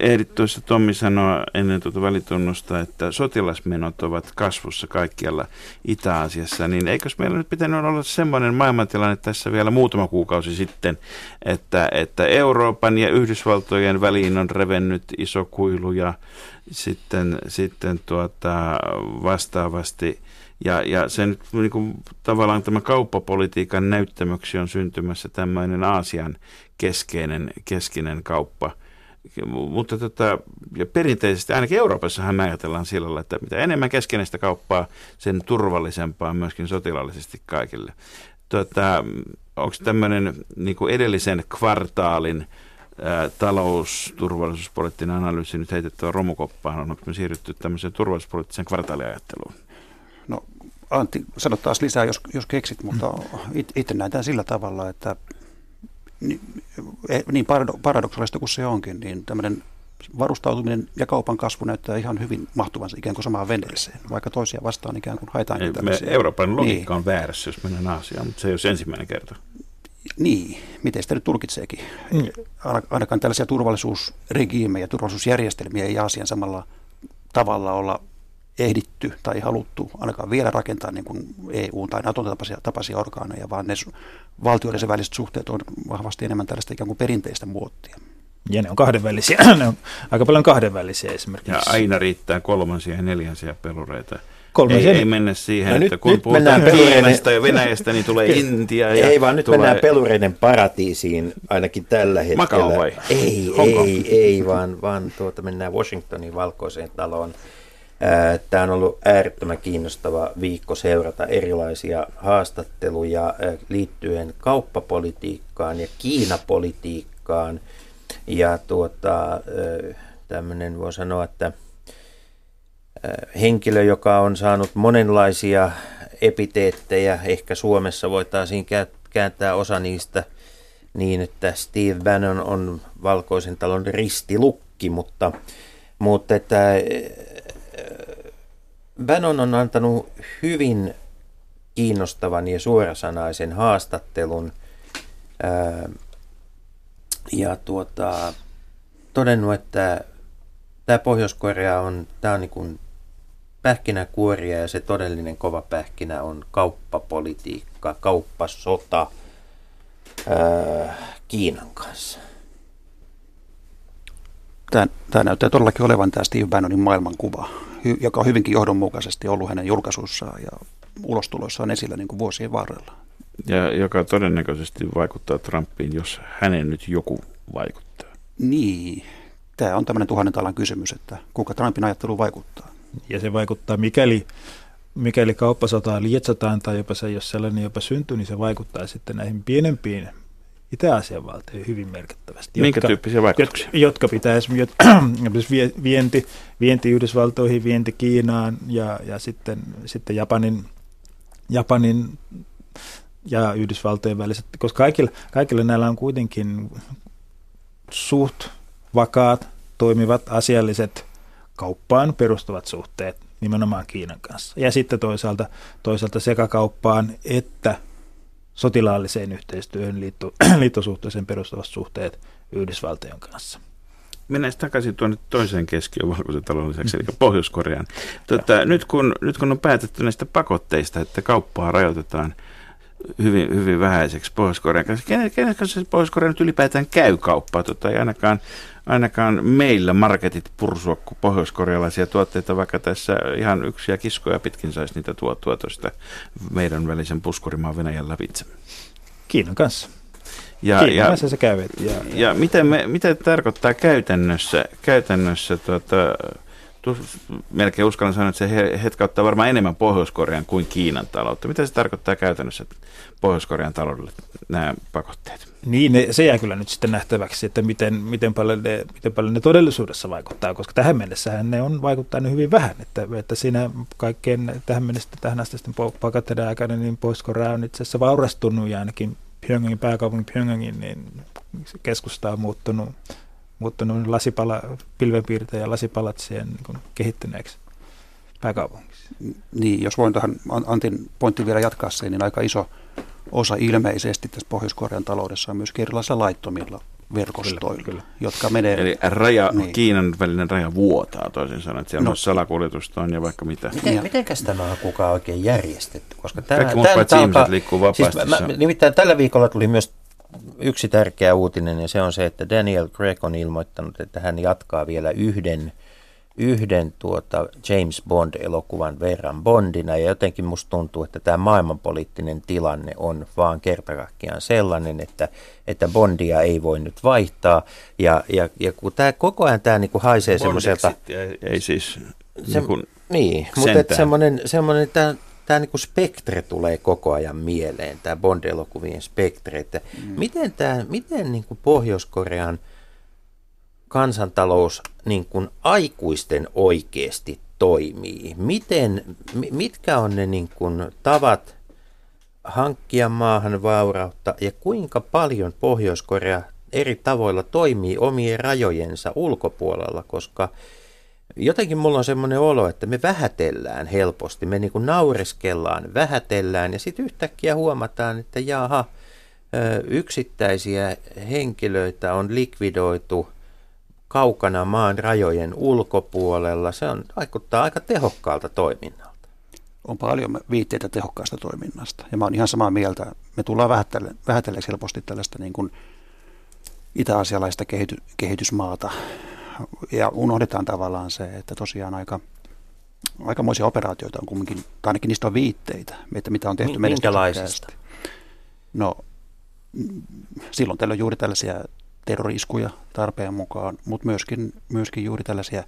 Ehdit tuossa Tommi sanoi ennen tuota välitunnusta, että sotilasmenot ovat kasvussa kaikkialla Itä-Asiassa, niin eikös meillä nyt pitänyt olla semmoinen maailmantilanne tässä vielä muutama kuukausi sitten, että, että Euroopan ja Yhdysvaltojen väliin on revennyt iso kuilu ja sitten, sitten tuota, vastaavasti – ja, ja sen niin kuin, tavallaan tämä kauppapolitiikan näyttämöksi on syntymässä tämmöinen Aasian keskeinen, keskeinen kauppa. Mutta tota, ja perinteisesti, ainakin Euroopassahan me ajatellaan sillä lailla, että mitä enemmän keskeistä kauppaa, sen turvallisempaa myöskin sotilaallisesti kaikille. Tota, onko tämmöinen niin edellisen kvartaalin talousturvallisuuspoliittinen analyysi nyt heitettyä romukoppaan? Onko me siirrytty tämmöiseen turvallisuuspoliittiseen kvartaaliajatteluun? Antti, sano taas lisää, jos, jos keksit, mutta itse näen tämän sillä tavalla, että eh, niin parado- paradoksaalista kuin se onkin, niin tämmöinen varustautuminen ja kaupan kasvu näyttää ihan hyvin mahtuvansa ikään kuin samaan veneeseen, vaikka toisia vastaan ikään kuin haetaankin Ei, me, tämmöisiä. Euroopan logiikka Niin. on väärässä, jos mennään Aasiaan, mutta se ei ole se ensimmäinen kerta. Niin, miten sitä nyt tulkitseekin. Mm. Aina- Ainakaan tällaisia turvallisuusregiimejä, turvallisuusjärjestelmiä ei Aasian samalla tavalla olla ehditty tai haluttu ainakaan vielä rakentaa niin kuin EU- tai NATO tapaisia, tapaisia orgaaneja, vaan ne valtioiden väliset suhteet on vahvasti enemmän tällaista ikään kuin perinteistä muottia. Ja ne on kahdenvälisiä. ne on aika paljon kahdenvälisiä esimerkiksi. Ja aina riittää kolmansia ja neljänsiä pelureita. Kolmansia- Ei, ei mennä siihen, No että nyt- kun nyt puhutaan Kiinasta ja Venäjästä, niin tulee Intia. Ja Ei vaan nyt tulee... mennään pelureiden paratiisiin ainakin tällä hetkellä. Macau vai? Ei, Hongkong? ei, ei, vaan, vaan tuota, mennään Washingtonin valkoiseen taloon. Tämä on ollut äärettömän kiinnostava viikko seurata erilaisia haastatteluja liittyen kauppapolitiikkaan ja Kiinapolitiikkaan. Ja tuota, tämmöinen voi sanoa, että henkilö, joka on saanut monenlaisia epiteettejä, ehkä Suomessa voitaisiin kä- kääntää osa niistä niin, että Steve Bannon on valkoisen talon ristilukki, mutta, mutta että Bannon on antanut hyvin kiinnostavan ja suorasanaisen haastattelun ja tuota, todennut, että tämä Pohjois-Korea on, tämä on niin kuin pähkinäkuoria ja se todellinen kova pähkinä on kauppapolitiikka, kauppasota ää, Kiinan kanssa. Tämä, tämä näyttää todellakin olevan tämä Steve Bannonin maailmankuva, joka on hyvinkin johdonmukaisesti ollut hänen julkaisuissaan ja ulostuloissaan esillä niin kuin vuosien varrella. Ja joka todennäköisesti vaikuttaa Trumpiin, jos hänen nyt joku vaikuttaa. Niin, tämä on tämmöinen tuhannen talan kysymys, että kuka Trumpin ajattelu vaikuttaa. Ja se vaikuttaa, mikäli, mikäli kauppasotaa lietsotaan tai jopa se, jos sellainen jopa syntyy, niin se vaikuttaa sitten näihin pienempiin Itä-Aasian valtioihin hyvin merkittävästi. Minkä tyyppisiä vaikutuksia? Jotka, jotka vie- vienti, vienti Yhdysvaltoihin, vienti Kiinaan ja, ja sitten, sitten Japanin, Japanin ja Yhdysvaltojen väliset, koska kaikilla, kaikilla näillä on kuitenkin suht vakaat, toimivat, asialliset kauppaan perustuvat suhteet nimenomaan Kiinan kanssa. Ja sitten toisaalta, toisaalta sekä kauppaan että sotilaalliseen yhteistyöhön liitto, liittosuhteeseen perustuvat suhteet Yhdysvaltojen kanssa. Mennään takaisin tuonne toiseen keskiön valkoisen talon lisäksi, eli Pohjois-Koreaan. Tota, nyt, kun, nyt kun on päätetty näistä pakotteista, että kauppaa rajoitetaan hyvin, hyvin vähäiseksi Pohjois-Korean kanssa, kenen, kenen kanssa se Pohjois-Korea nyt ylipäätään käy kauppaa? Tota, ei ainakaan, ainakaan meillä marketit pursua kuin pohjoiskorealaisia tuotteita, vaikka tässä ihan yksiä kiskoja pitkin saisi niitä tuotua tuosta meidän välisen puskurimaan Venäjän lävitse. Kiinan kanssa. Ja, Kiinan ja, kanssa sä käyt. Ja, ja mitä, me, mitä tarkoittaa käytännössä, käytännössä tuota, melkein uskallan sanoa, että se he- hetkauttaa varmaan enemmän Pohjois-Korean kuin Kiinan taloutta. Mitä se tarkoittaa käytännössä Pohjois-Korean taloudelle nämä pakotteet? Niin, ne, se jää kyllä nyt sitten nähtäväksi, että miten, miten, paljon ne, miten paljon ne todellisuudessa vaikuttaa, koska tähän mennessähän ne on vaikuttanut hyvin vähän, että, että siinä kaikkeen tähän mennessä, tähän asti sitten pakotteiden aikana, niin Pohjois-Korea on itse asiassa vaurastunut ja ainakin Pyongyangin pääkaupungin Pyongyangin, niin keskusta on muuttunut, muuttunut lasipala, pilvenpiirtäjä ja lasipalatsien niin kehittyneeksi pääkaupungiksi. Niin, jos voin tähän An- Antin pointti vielä jatkaa sen, niin aika iso osa ilmeisesti tässä Pohjois-Korean taloudessa on myös erilaisilla laittomilla verkostoilla, Kyllä, kyllä. jotka menee... Eli raja, Niin. niin. Kiinan välinen raja vuotaa toisin sanoen, että siellä No. no. salakuljetusta on ja vaikka mitä. Miten, Ja- mitenkäs tämä on kukaan oikein järjestetty? Koska tämä, Kaikki muut paitsi ihmiset liikkuu vapaasti. Siis mä, mä, on- nimittäin tällä viikolla tuli myös yksi tärkeä uutinen, ja se on se, että Daniel Craig on ilmoittanut, että hän jatkaa vielä yhden, yhden tuota James Bond-elokuvan verran Bondina, ja jotenkin musta tuntuu, että tämä maailmanpoliittinen tilanne on vaan kertakaikkiaan sellainen, että, että Bondia ei voi nyt vaihtaa, ja, ja, ja kun tämä koko ajan tämä niinku haisee semmoiselta... Ei, ei siis... Se, niin kuin, niin, mutta semmoinen, semmoinen tämä, tämä niin spektre tulee koko ajan mieleen, tämä Bond-elokuvien spektre, että mm. miten, tämä, miten niin kuin Pohjois-Korean kansantalous niin kuin aikuisten oikeasti toimii? Miten, mi- mitkä on ne niin kuin tavat hankkia maahan vaurautta ja kuinka paljon Pohjois-Korea eri tavoilla toimii omien rajojensa ulkopuolella, koska jotenkin mulla on semmoinen olo, että me vähätellään helposti, me niin kuin naureskellaan, vähätellään ja sitten yhtäkkiä huomataan, että jaha, yksittäisiä henkilöitä on likvidoitu kaukana maan rajojen ulkopuolella. Se on, vaikuttaa aika tehokkaalta toiminnalta. On paljon viitteitä tehokkaasta toiminnasta ja mä oon ihan samaa mieltä. Me tullaan vähätelleeksi helposti tällaista niin kuin itä-asialaista kehity, kehitysmaata ja unohdetaan tavallaan se, että tosiaan aika, aikamoisia operaatioita on kumminkin, tai ainakin niistä on viitteitä, että mitä on tehty Minkälaisista? No silloin tällöin juuri tällaisia terroriskuja tarpeen mukaan, mutta myöskin, myöskin juuri tällaisia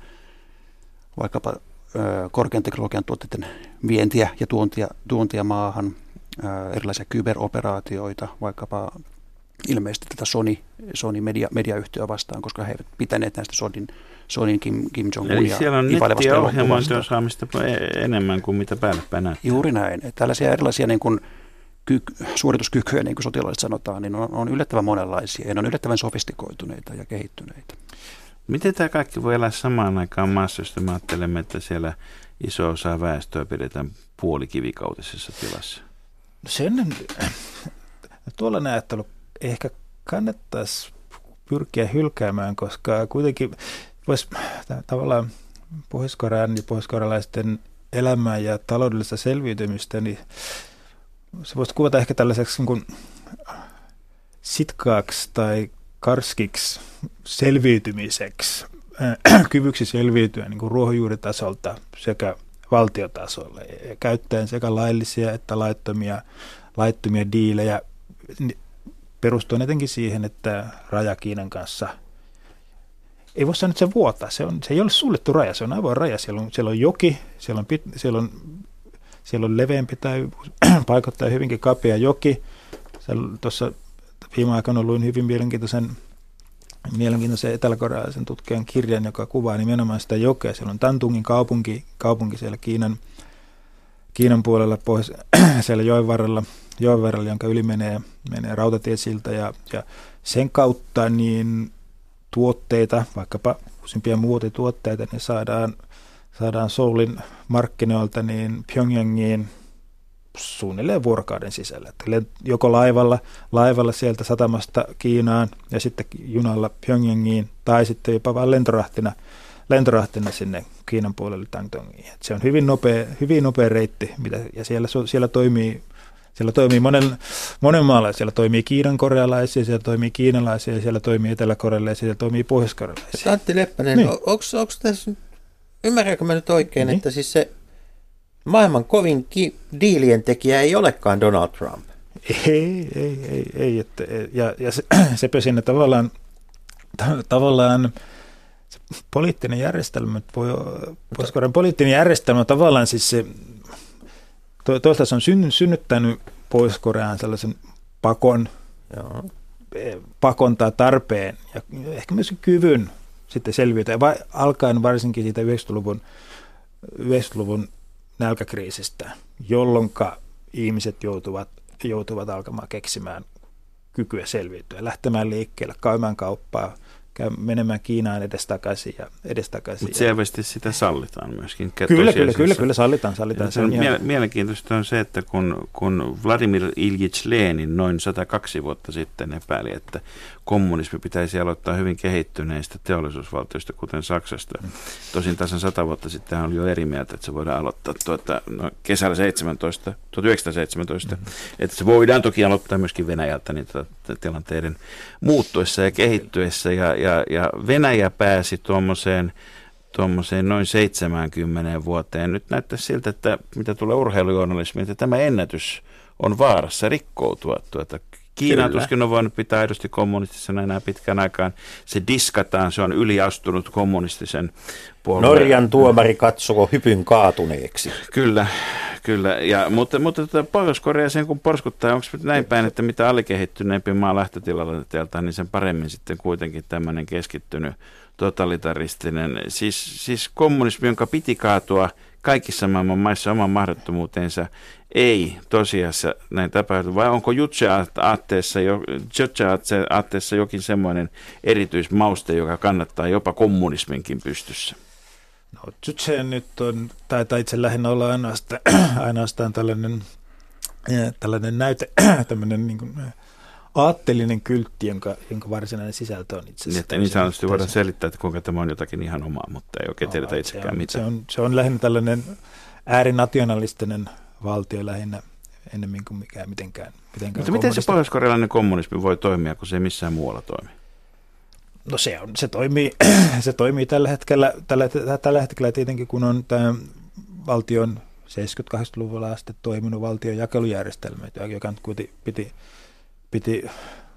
vaikkapa ö, korkean teknologian tuotteiden vientiä ja tuontia, tuontia maahan, ö, erilaisia kyberoperaatioita, vaikkapa ilmeisesti tätä Sony, Sony media, mediayhtiöä vastaan, koska he eivät pitäneet näistä Sonin, Sonin Kim, Kim jong Eli siellä on netti- ja ohjelmointiosaamista e- enemmän kuin mitä päälle päin Juuri näin. Että tällaisia erilaisia niin kuin, kyky, suorituskykyjä, niin kuin sotilaalliset sanotaan, niin on, on yllättävän monenlaisia ja ne on yllättävän sofistikoituneita ja kehittyneitä. Miten tämä kaikki voi elää samaan aikaan maassa, jos me ajattelemme, että siellä iso osa väestöä pidetään puolikivikautisessa tilassa? No sen, tuolla ajattelu ehkä kannattaisi pyrkiä hylkäämään, koska kuitenkin voisi tavallaan pohjois ja pohjois elämää ja taloudellista selviytymistä, niin se voisi kuvata ehkä tällaiseksi niin kuin sitkaaksi tai karskiksi selviytymiseksi, äh, kyvyksi selviytyä niin kuin ruohonjuuritasolta sekä valtiotasolle, käyttäen sekä laillisia että laittomia, laittomia diilejä, perustuen etenkin siihen, että raja Kiinan kanssa ei voi sanoa, että se vuotaa. Se, on, se ei ole suljettu raja, se on avoin raja. Siellä on, siellä on joki, siellä on, pit, siellä on siellä on leveämpi tai paikoittaa hyvinkin kapea joki. Tuossa viime aikoina luin hyvin mielenkiintoisen, mielenkiintoisen eteläkorealaisen tutkijan kirjan, joka kuvaa nimenomaan sitä jokea. Siellä on Tantungin kaupunki, kaupunki siellä Kiinan, Kiinan puolella, pohjois, siellä joen varrella, joen varrella, jonka yli menee, menee rautatiesilta ja, ja sen kautta niin tuotteita, vaikkapa uusimpia muotituotteita, niin saadaan saadaan Soulin markkinoilta niin Pyongyangiin suunnilleen vuorokauden sisällä. Että joko laivalla, laivalla sieltä satamasta Kiinaan ja sitten junalla Pyongyangiin tai sitten jopa vain lentorahtina, lentorahtina sinne Kiinan puolelle Tangtongiin. Et se on hyvin nopea, hyvin nopea reitti mitä, ja siellä, siellä toimii siellä toimii monen, monen maalla. Siellä toimii Kiinan korealaisia, siellä toimii kiinalaisia, siellä toimii eteläkorealaisia, siellä toimii pohjoiskorealaisia. Antti Leppänen, niin. onko tässä Ymmärränkö mä nyt oikein, niin. että siis se maailman kovin ki- diilien tekijä ei olekaan Donald Trump? Ei, ei, ei. ei että, ja, ja se, sepä sinne tavallaan, tavallaan se poliittinen järjestelmä, voi, Mutta, poliittinen järjestelmä tavallaan siis se, to, toisaalta se on synny, synnyttänyt Pohjois-Koreaan sellaisen pakon, Joo. pakon tai tarpeen ja ehkä myös kyvyn sitten selviytyä, vai, alkaen varsinkin siitä 90-luvun, 90-luvun nälkäkriisistä, jolloin ihmiset joutuvat, joutuvat alkamaan keksimään kykyä selviytyä, lähtemään liikkeelle, käymään kauppaa, käy menemään Kiinaan edestakaisin ja edestakaisin. Mutta selvästi sitä sallitaan myöskin. Kyllä, kyllä, kyllä, kyllä, sallitaan. sallitaan. Se on ihan... Mielenkiintoista on se, että kun, kun Vladimir Iljits Lenin noin 102 vuotta sitten epäili, että kommunismi pitäisi aloittaa hyvin kehittyneistä teollisuusvaltioista, kuten Saksasta. Tosin tasan sata vuotta sitten hän oli jo eri mieltä, että se voidaan aloittaa tuota, no, kesällä 17, 1917. Mm-hmm. Että se voidaan toki aloittaa myöskin Venäjältä niin tuota, tilanteiden muuttuessa ja kehittyessä. Ja, ja, ja Venäjä pääsi tuommoiseen tuommoiseen noin 70 vuoteen. Nyt näyttää siltä, että mitä tulee urheilujournalismiin, että tämä ennätys on vaarassa rikkoutua. Tuota, Kiina tuskin on voinut pitää aidosti kommunistisena enää pitkän aikaan. Se diskataan, se on yliastunut kommunistisen puolueen. Norjan tuomari katsoo hypyn kaatuneeksi. Kyllä, kyllä. Ja, mutta mutta tota, Pohjois-Korea sen kun porskuttaa, onko näin päin, että mitä alikehittyneempi maa lähtötilalta, niin sen paremmin sitten kuitenkin tämmöinen keskittynyt totalitaristinen, siis, siis kommunismi, jonka piti kaatua kaikissa maailman maissa oman mahdottomuutensa, ei tosiasiassa näin tapahdu, vai onko Jutse-aatteessa, jo, jokin semmoinen erityismauste, joka kannattaa jopa kommunisminkin pystyssä? No Jutse nyt on, taitaa itse lähinnä olla ainoastaan, ainoastaan tällainen, tällainen näyte, tämmöinen niin kuin, aatteellinen kyltti, jonka, jonka varsinainen sisältö on itse asiassa. Niin, niin sanotusti voidaan selittää, että kuinka tämä on jotakin ihan omaa, mutta ei oikein tiedetä itsekään se mitään. Se on, se on lähinnä tällainen äärinationalistinen valtio lähinnä ennemmin kuin mikään mitenkään. mitenkään mutta miten se pohjois kommunismi voi toimia, kun se ei missään muualla toimi? No se, on, se, toimii, se toimii tällä hetkellä, tällä, tällä hetkellä tietenkin, kun on tämä valtion 70-80-luvulla asti toiminut valtion jakelujärjestelmä, joka piti, piti, piti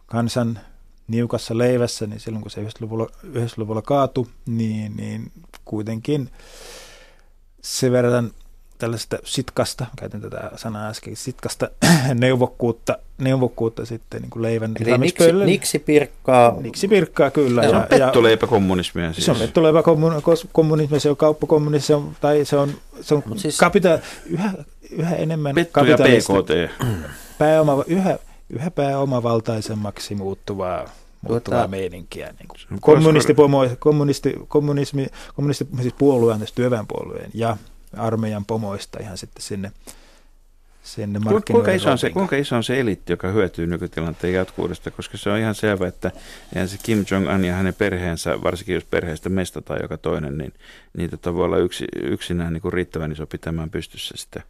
kansan niukassa leivässä, niin silloin kun se 90-luvulla, 90-luvulla kaatui, niin, niin kuitenkin se verran tällaista sitkasta, käytän tätä sanaa äsken, sitkasta neuvokkuutta, neuvokkuutta sitten niin kuin leivän Eli niksi, niksi pirkkaa. Niksi pirkkaa, kyllä. Ja, se on pettuleipäkommunismia siis. Se on pettuleipäkommunismia, se on kauppakommunismia, tai se on, se on siis, kapita, yhä, yhä enemmän Pettu ja PKT. Pääoma, yhä, yhä pääomavaltaisemmaksi muuttuvaa muuttuvaa tuota, meininkiä. Niin kuin kommunisti, kommunisti, kommunismi, kommunisti, siis puolueen, siis työväenpuolueen ja armeijan pomoista ihan sitten sinne, sinne kuinka iso, on se, kuinka iso on se elitti, joka hyötyy nykytilanteen jatkuudesta, koska se on ihan selvä, että eihän se Kim Jong-un ja hänen perheensä, varsinkin jos perheestä meistä tai joka toinen, niin, niin tota voi olla yksi, yksinään niin kuin riittävän iso pitämään pystyssä sitä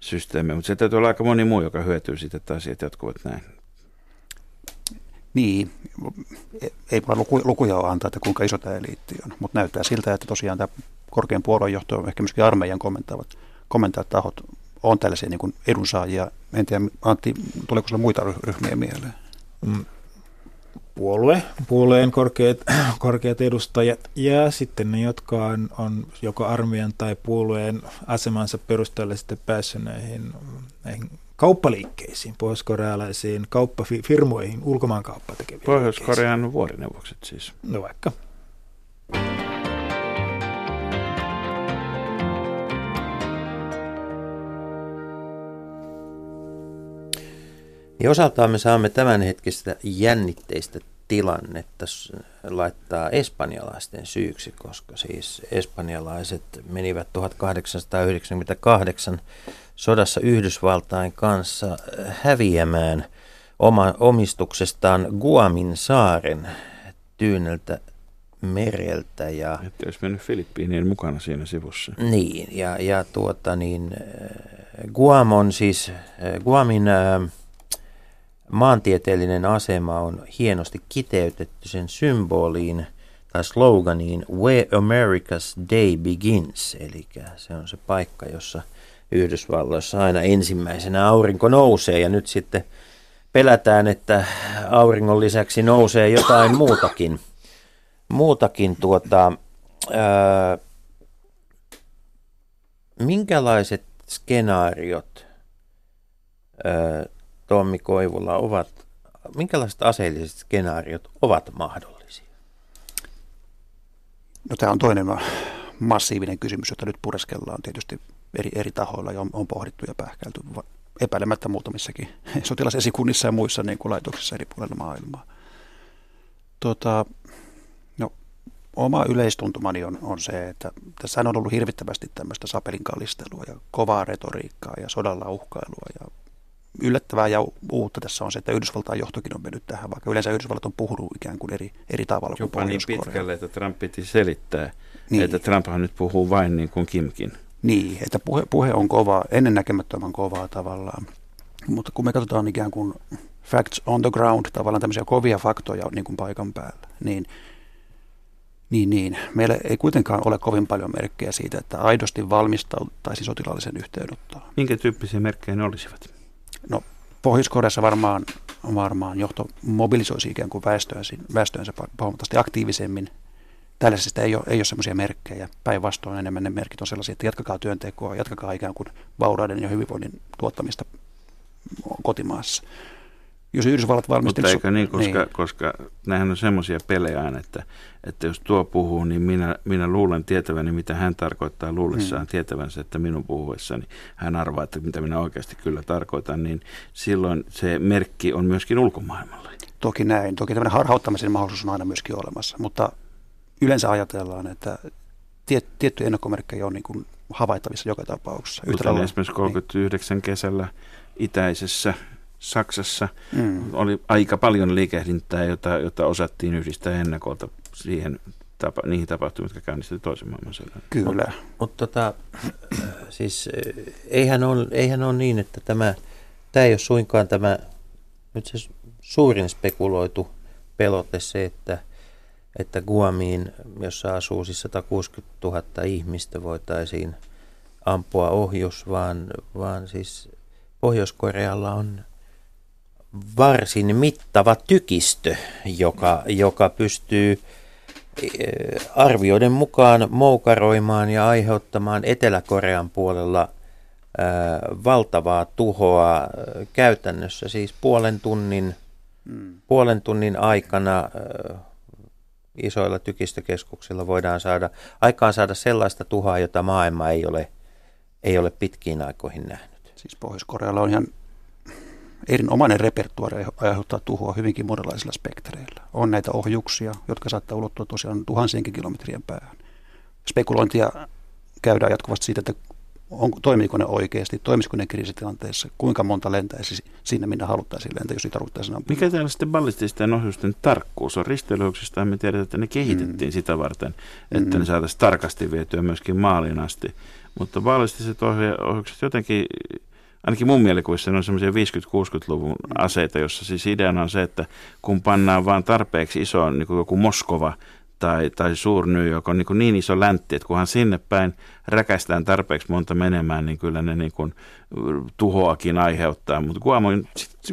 systeemiä. Mutta se täytyy olla aika moni muu, joka hyötyy siitä, että asiat jatkuvat näin. Niin, ei voi lukuja ole antaa, että kuinka iso tämä eliitti on, mutta näyttää siltä, että tosiaan tämä korkean puoluejohto, ehkä myöskin armeijan kommentaavat, kommentoivat tahot on tällaisia niin kuin edunsaajia. En tiedä, Antti, tuleeko sinulle muita ryhmiä mieleen? Mm. Puolue, puolueen korkeat, korkeat edustajat ja sitten ne, jotka on, on joko armeijan tai puolueen asemansa perusteella sitten päässyt näihin, näihin kauppaliikkeisiin, pohjois-korealaisiin kauppafirmoihin, ulkomaankauppa tekeviin Pohjois-Korean vuorineuvokset siis. No vaikka. Niin osaltaan me saamme tämänhetkistä jännitteistä tilannetta laittaa espanjalaisten syyksi, koska siis espanjalaiset menivät 1898 sodassa Yhdysvaltain kanssa häviämään oma, omistuksestaan Guamin saaren tyyneltä mereltä. Ja, Että olisi mennyt Filippiinien mukana siinä sivussa. Niin, ja, ja tuota niin, Guam on siis, Guamin maantieteellinen asema on hienosti kiteytetty sen symboliin tai sloganiin Where America's Day Begins, eli se on se paikka, jossa Yhdysvalloissa aina ensimmäisenä aurinko nousee ja nyt sitten pelätään, että auringon lisäksi nousee jotain muutakin. Muutakin tuota, ää, minkälaiset skenaariot ää, Tommi Koivula ovat, minkälaiset aseelliset skenaariot ovat mahdollisia? No tämä on toinen massiivinen kysymys, jota nyt pureskellaan tietysti eri, eri tahoilla ja on, on pohdittu ja pähkäilty epäilemättä muutamissakin sotilasesikunnissa ja muissa niin kuin laitoksissa eri puolilla maailmaa. Tota, no, oma yleistuntumani on, on se, että tässä on ollut hirvittävästi tämmöistä sapelin kallistelua ja kovaa retoriikkaa ja sodalla uhkailua ja yllättävää ja uutta tässä on se, että Yhdysvaltain johtokin on mennyt tähän, vaikka yleensä Yhdysvallat on puhunut ikään kuin eri, eri tavalla Jopa kuin niin pitkälle, että Trump piti selittää, niin. että Trumphan nyt puhuu vain niin kuin Kimkin. Niin, että puhe, puhe on kova, ennennäkemättömän kovaa tavallaan. Mutta kun me katsotaan ikään kuin facts on the ground, tavallaan tämmöisiä kovia faktoja niin kuin paikan päällä, niin, niin, niin meillä ei kuitenkaan ole kovin paljon merkkejä siitä, että aidosti valmistautuisi sotilaallisen yhteenottoon. Minkä tyyppisiä merkkejä ne olisivat? No Pohjois-Koreassa varmaan, varmaan johto mobilisoisi ikään kuin väestöönsä, väestöönsä huomattavasti aktiivisemmin. Tällaisista ei ole, ei ole sellaisia merkkejä. Päinvastoin enemmän ne merkit on sellaisia, että jatkakaa työntekoa, jatkakaa ikään kuin vaurauden ja hyvinvoinnin tuottamista kotimaassa. Jos Yhdysvallat valmisteli... Mutta eikö niin, koska, niin. koska nämähän on semmoisia pelejä aina, että, että jos tuo puhuu, niin minä, minä luulen tietäväni, mitä hän tarkoittaa luullessaan hmm. tietävänsä, että minun puhuessani hän arvaa, että mitä minä oikeasti kyllä tarkoitan, niin silloin se merkki on myöskin ulkomaailmalla. Toki näin. Toki tämmöinen harhauttamisen mahdollisuus on aina myöskin olemassa, mutta yleensä ajatellaan, että tiet, tiettyjä ennakkomerkkejä on niin kuin havaittavissa joka tapauksessa. Kuten esimerkiksi 39 niin. kesällä itäisessä Saksassa mm. oli aika paljon liikehdintää, jota, jota osattiin yhdistää ennakolta siihen tapa, niihin tapahtumiin, jotka käynnistivät toisen maailmansodan. Kyllä. Mutta mut tota, siis eihän ole, eihän ole niin, että tämä, tämä ei ole suinkaan tämä nyt se suurin spekuloitu pelote se, että, että Guamiin, jossa asuu siis 160 000 ihmistä, voitaisiin ampua ohjus, vaan, vaan siis Pohjois-Korealla on varsin mittava tykistö, joka, joka pystyy eh, arvioiden mukaan moukaroimaan ja aiheuttamaan Etelä-Korean puolella eh, valtavaa tuhoa eh, käytännössä siis puolen tunnin, mm. puolen tunnin aikana isoilla tykistökeskuksilla voidaan saada aikaan saada sellaista tuhoa, jota maailma ei ole, ei ole pitkiin aikoihin nähnyt. Siis Pohjois-Korealla on ihan erinomainen repertuaari aiheuttaa tuhoa hyvinkin monenlaisilla spektreillä. On näitä ohjuksia, jotka saattaa ulottua tosiaan tuhansienkin kilometrien päähän. Spekulointia käydään jatkuvasti siitä, että on, toimiiko ne oikeasti, toimisiko ne kriisitilanteessa, kuinka monta lentäisi sinne, minne haluttaisiin lentää, jos niitä haluttaisiin ampua. Mikä täällä sitten ballististen ohjusten tarkkuus on? Risteilyksistä me tiedetään, että ne kehitettiin mm. sitä varten, että mm. ne saataisiin tarkasti vietyä myöskin maaliin asti. Mutta ballistiset ohjukset jotenkin ainakin mun mielikuvissa ne on semmoisia 50-60-luvun aseita, jossa siis ideana on se, että kun pannaan vaan tarpeeksi iso, niin kuin joku Moskova tai, tai suur New York on niin, kuin niin iso läntti, että kunhan sinne päin räkästään tarpeeksi monta menemään, niin kyllä ne niin kuin tuhoakin aiheuttaa. Mutta Guam on,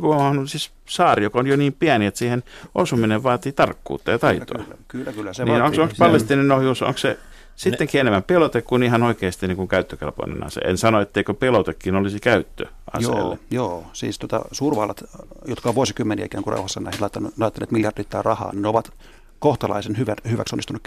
Guam on siis saari, joka on jo niin pieni, että siihen osuminen vaatii tarkkuutta ja taitoa. Kyllä, kyllä, kyllä se niin vaatii. Onko, onko palestinen ohjus, onko se Sittenkin ne... enemmän pelote kuin ihan oikeasti niin kuin käyttökelpoinen ase. En sano, etteikö pelotekin olisi käyttö aseelle. Joo, joo. siis tota, suurvallat, jotka on vuosikymmeniä ikään kuin rauhassa näihin laittaneet miljardittaa rahaa, niin ne ovat kohtalaisen hyvä, hyväksi onnistunut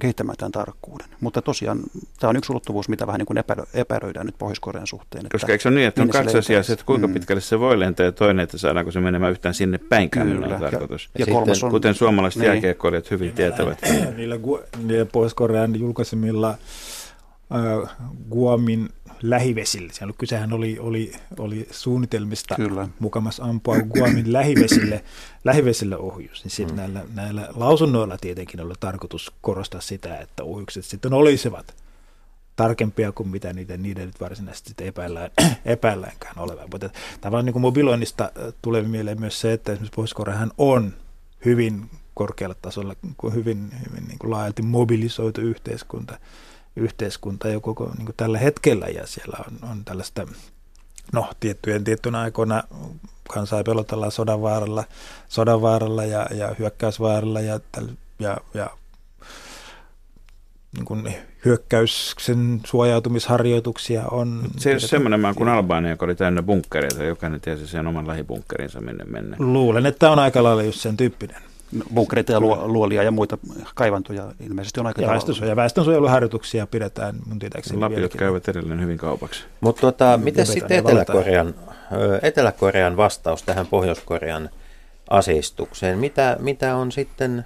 kehittämään tämän tarkkuuden. Mutta tosiaan tämä on yksi ulottuvuus, mitä vähän niin kuin epärö, epäröidään nyt Pohjois-Korean suhteen. Koska eikö se ole niin, että on kaksi asiaa, että kuinka mm. pitkälle se voi lentää ja toinen, että saadaanko se menemään yhtään sinne päinkään Kyllä. tarkoitus. Ja, ja kolmas on, kuten suomalaiset niin. jääkiekkoilijat hyvin tietävät. Niillä, niillä Pohjois-Korean julkaisemilla äh, Guamin lähivesille. Siellä kysehän oli, oli, oli suunnitelmista Kyllä. mukamassa ampua Guamin lähivesille, lähivesille ohjus. Niin sitten mm. näillä, näillä lausunnoilla tietenkin oli tarkoitus korostaa sitä, että ohjukset sitten olisivat tarkempia kuin mitä niiden, niiden nyt varsinaisesti sitten epäillään, epäilläänkään olevan. Mutta tavallaan niin kuin mobiloinnista tulee mieleen myös se, että esimerkiksi pohjois on hyvin korkealla tasolla, hyvin, hyvin niin kuin laajalti mobilisoitu yhteiskunta yhteiskunta jo koko niin kuin tällä hetkellä ja siellä on, on tällaista, no tiettyjen tiettynä aikoina kansaa pelotellaan sodanvaaralla, sodanvaaralla ja, ja hyökkäysvaaralla ja, ja, ja niin kuin hyökkäyksen suojautumisharjoituksia on. Se ei ole semmoinen maa kuin Albania, joka oli täynnä bunkkereita, jokainen tiesi sen oman lähibunkerinsa minne mennä. Luulen, että on aika lailla just sen tyyppinen bunkkereita ja luolia ja muita kaivantoja ilmeisesti on aika ja väestönsuoja, väestönsuojeluharjoituksia pidetään mun tietääkseni Lapiot käyvät edelleen hyvin kaupaksi. Mutta tota, miten sitten Etelä-Korean, Etelä-Korean vastaus tähän Pohjois-Korean aseistukseen? Mitä, mitä on sitten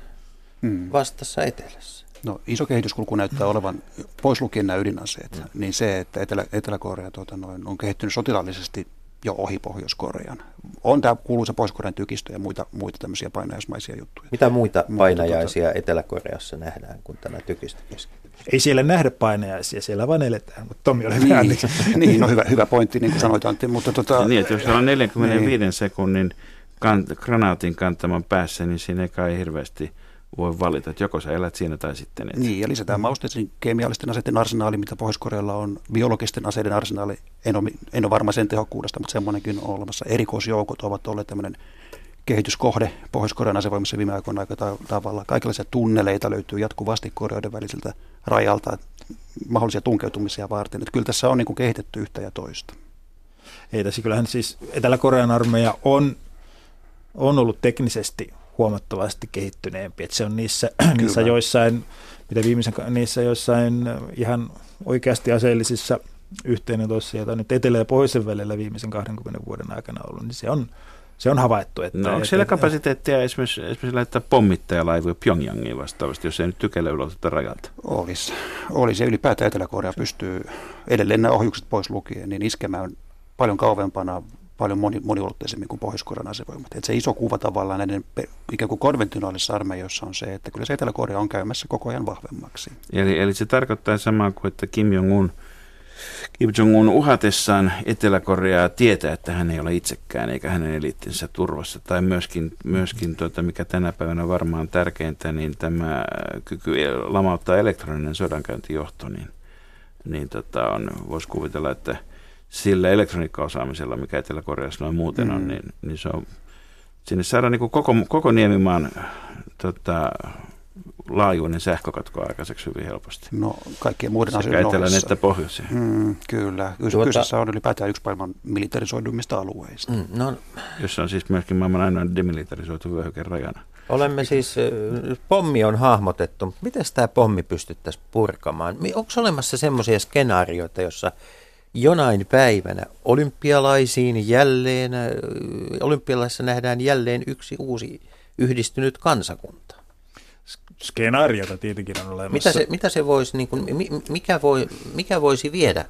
hmm. vastassa etelässä? No, iso kehityskulku näyttää olevan, pois lukien nämä ydinaseet, hmm. niin se, että Etelä, Etelä-Korea tuota, noin, on kehittynyt sotilaallisesti jo ohi Pohjois-Korean. On tämä kuuluisa Pohjois-Korean tykistö ja muita, muita tämmöisiä painajaismaisia juttuja. Mitä muita painajaisia tuota... Etelä-Koreassa nähdään kuin tämä tykistö Ei siellä nähdä painajaisia, siellä vaan eletään, mutta Tomi oli niin, niin, no hyvä, hyvä pointti, niin kuin sanoit Antti. Mutta tota, niin, että jos on 45 niin. sekunnin kant, granaatin kantaman päässä, niin siinä ei kai hirveästi – voi valita, että joko sä elät siinä tai sitten et. Niin, ja lisätään mausteisiin kemiallisten aseiden arsenaali, mitä Pohjois-Korealla on, biologisten aseiden arsenaali, en ole, en ole varma sen tehokkuudesta, mutta semmoinenkin on olemassa. Erikoisjoukot ovat olleet tämmöinen kehityskohde Pohjois-Korean asevoimassa viime aikoina aika tavalla. Kaikenlaisia tunneleita löytyy jatkuvasti Koreoiden väliseltä rajalta, mahdollisia tunkeutumisia varten. Että kyllä tässä on niin kuin kehitetty yhtä ja toista. Ei tässä kyllähän siis Etelä-Korean armeija on on ollut teknisesti huomattavasti kehittyneempi. Että se on niissä, niissä joissain, mitä viimeisen, niissä joissain ihan oikeasti aseellisissa yhteenotoissa, joita nyt etelä- ja pohjoisen välillä viimeisen 20 vuoden aikana ollut, niin se on, se on havaittu. Että, no onko siellä että, kapasiteettia esimerkiksi, esimerkiksi laittaa pommittajalaivoja Pyongyangiin vastaavasti, jos ei nyt tykele uloteta rajalta? Olisi. Olisi. Ylipäätään Etelä-Korea pystyy edelleen nämä ohjukset pois lukien, niin iskemään paljon kauempana paljon moni, moniulotteisemmin kuin Pohjois-Korean asevoimat. Et se iso kuva tavallaan näiden ikään kuin konventionaalisissa armeijoissa on se, että kyllä se Etelä-Korea on käymässä koko ajan vahvemmaksi. Eli, eli se tarkoittaa samaa kuin, että Kim Jong-un Kim Jong-un uhatessaan Etelä-Koreaa tietää, että hän ei ole itsekään eikä hänen eliittinsä turvassa. Tai myöskin, myöskin tuota, mikä tänä päivänä varmaan tärkeintä, niin tämä kyky lamauttaa elektroninen sodankäyntijohto, niin, niin tota on, voisi kuvitella, että sillä elektroniikkaosaamisella, mikä Etelä-Koreassa noin muuten on, mm. niin, niin se on, sinne saadaan niin koko, koko Niemimaan tota, laajuinen sähkökatko aikaiseksi hyvin helposti. No kaikkien muiden asioiden Sekä etelän että pohjoisen. Mm, kyllä. Tuota, Kyseessä on ylipäätään yksi maailman militarisoidummista alueista. Mm, no, Jossa on siis myöskin maailman ainoa demilitarisoitu vyöhyke rajana. Olemme siis, pommi on hahmotettu. Miten tämä pommi pystyttäisiin purkamaan? Onko olemassa semmoisia skenaarioita, jossa jonain päivänä olympialaisiin jälleen, olympialaisissa nähdään jälleen yksi uusi yhdistynyt kansakunta? skenaariota tietenkin on olemassa. Mitä se, mitä se voisi, niin kuin, mikä, voi, mikä voisi viedä?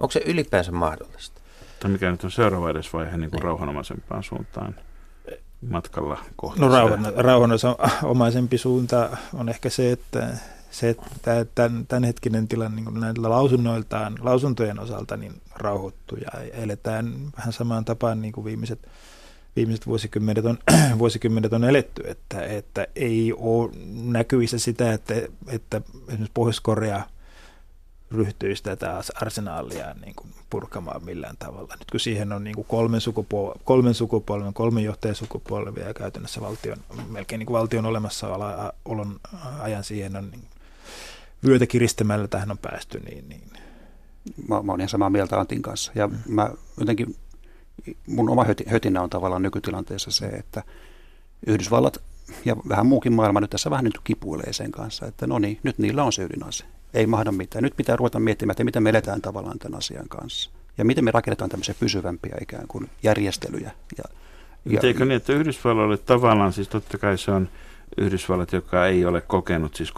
Onko se ylipäänsä mahdollista? Tai mikä nyt on seuraava edesvaihe niin kuin rauhanomaisempaan suuntaan matkalla kohti? No rauhan, rauhanomaisempi suunta on ehkä se, että se, että tämän, tämänhetkinen tilanne niin näillä lausunnoiltaan, lausuntojen osalta niin rauhoittuu ja eletään vähän samaan tapaan niin kuin viimeiset viimeiset vuosikymmenet on, vuosikymmenet on eletty, että, että ei ole näkyvissä sitä, että, että esimerkiksi Pohjois-Korea ryhtyisi tätä arsenaalia niin kuin purkamaan millään tavalla. Nyt kun siihen on niin kuin kolmen, sukupol- kolmen sukupolven, kolmen johtajasukupolvia ja käytännössä valtion, melkein niin kuin valtion olemassaolon ajan siihen on niin vyötä kiristämällä tähän on päästy. Niin, niin. Mä, mä olen ihan samaa mieltä Antin kanssa ja mm. mä jotenkin mun oma hötinä on tavallaan nykytilanteessa se, että Yhdysvallat ja vähän muukin maailma nyt tässä vähän nyt kipuilee sen kanssa, että no niin, nyt niillä on se ydinase. Ei mahda mitään. Nyt pitää ruveta miettimään, että miten me eletään tavallaan tämän asian kanssa. Ja miten me rakennetaan tämmöisiä pysyvämpiä ikään kuin järjestelyjä. Ja, ja, Eikö niin, että Yhdysvalloille tavallaan, siis totta kai se on Yhdysvallat, joka ei ole kokenut siis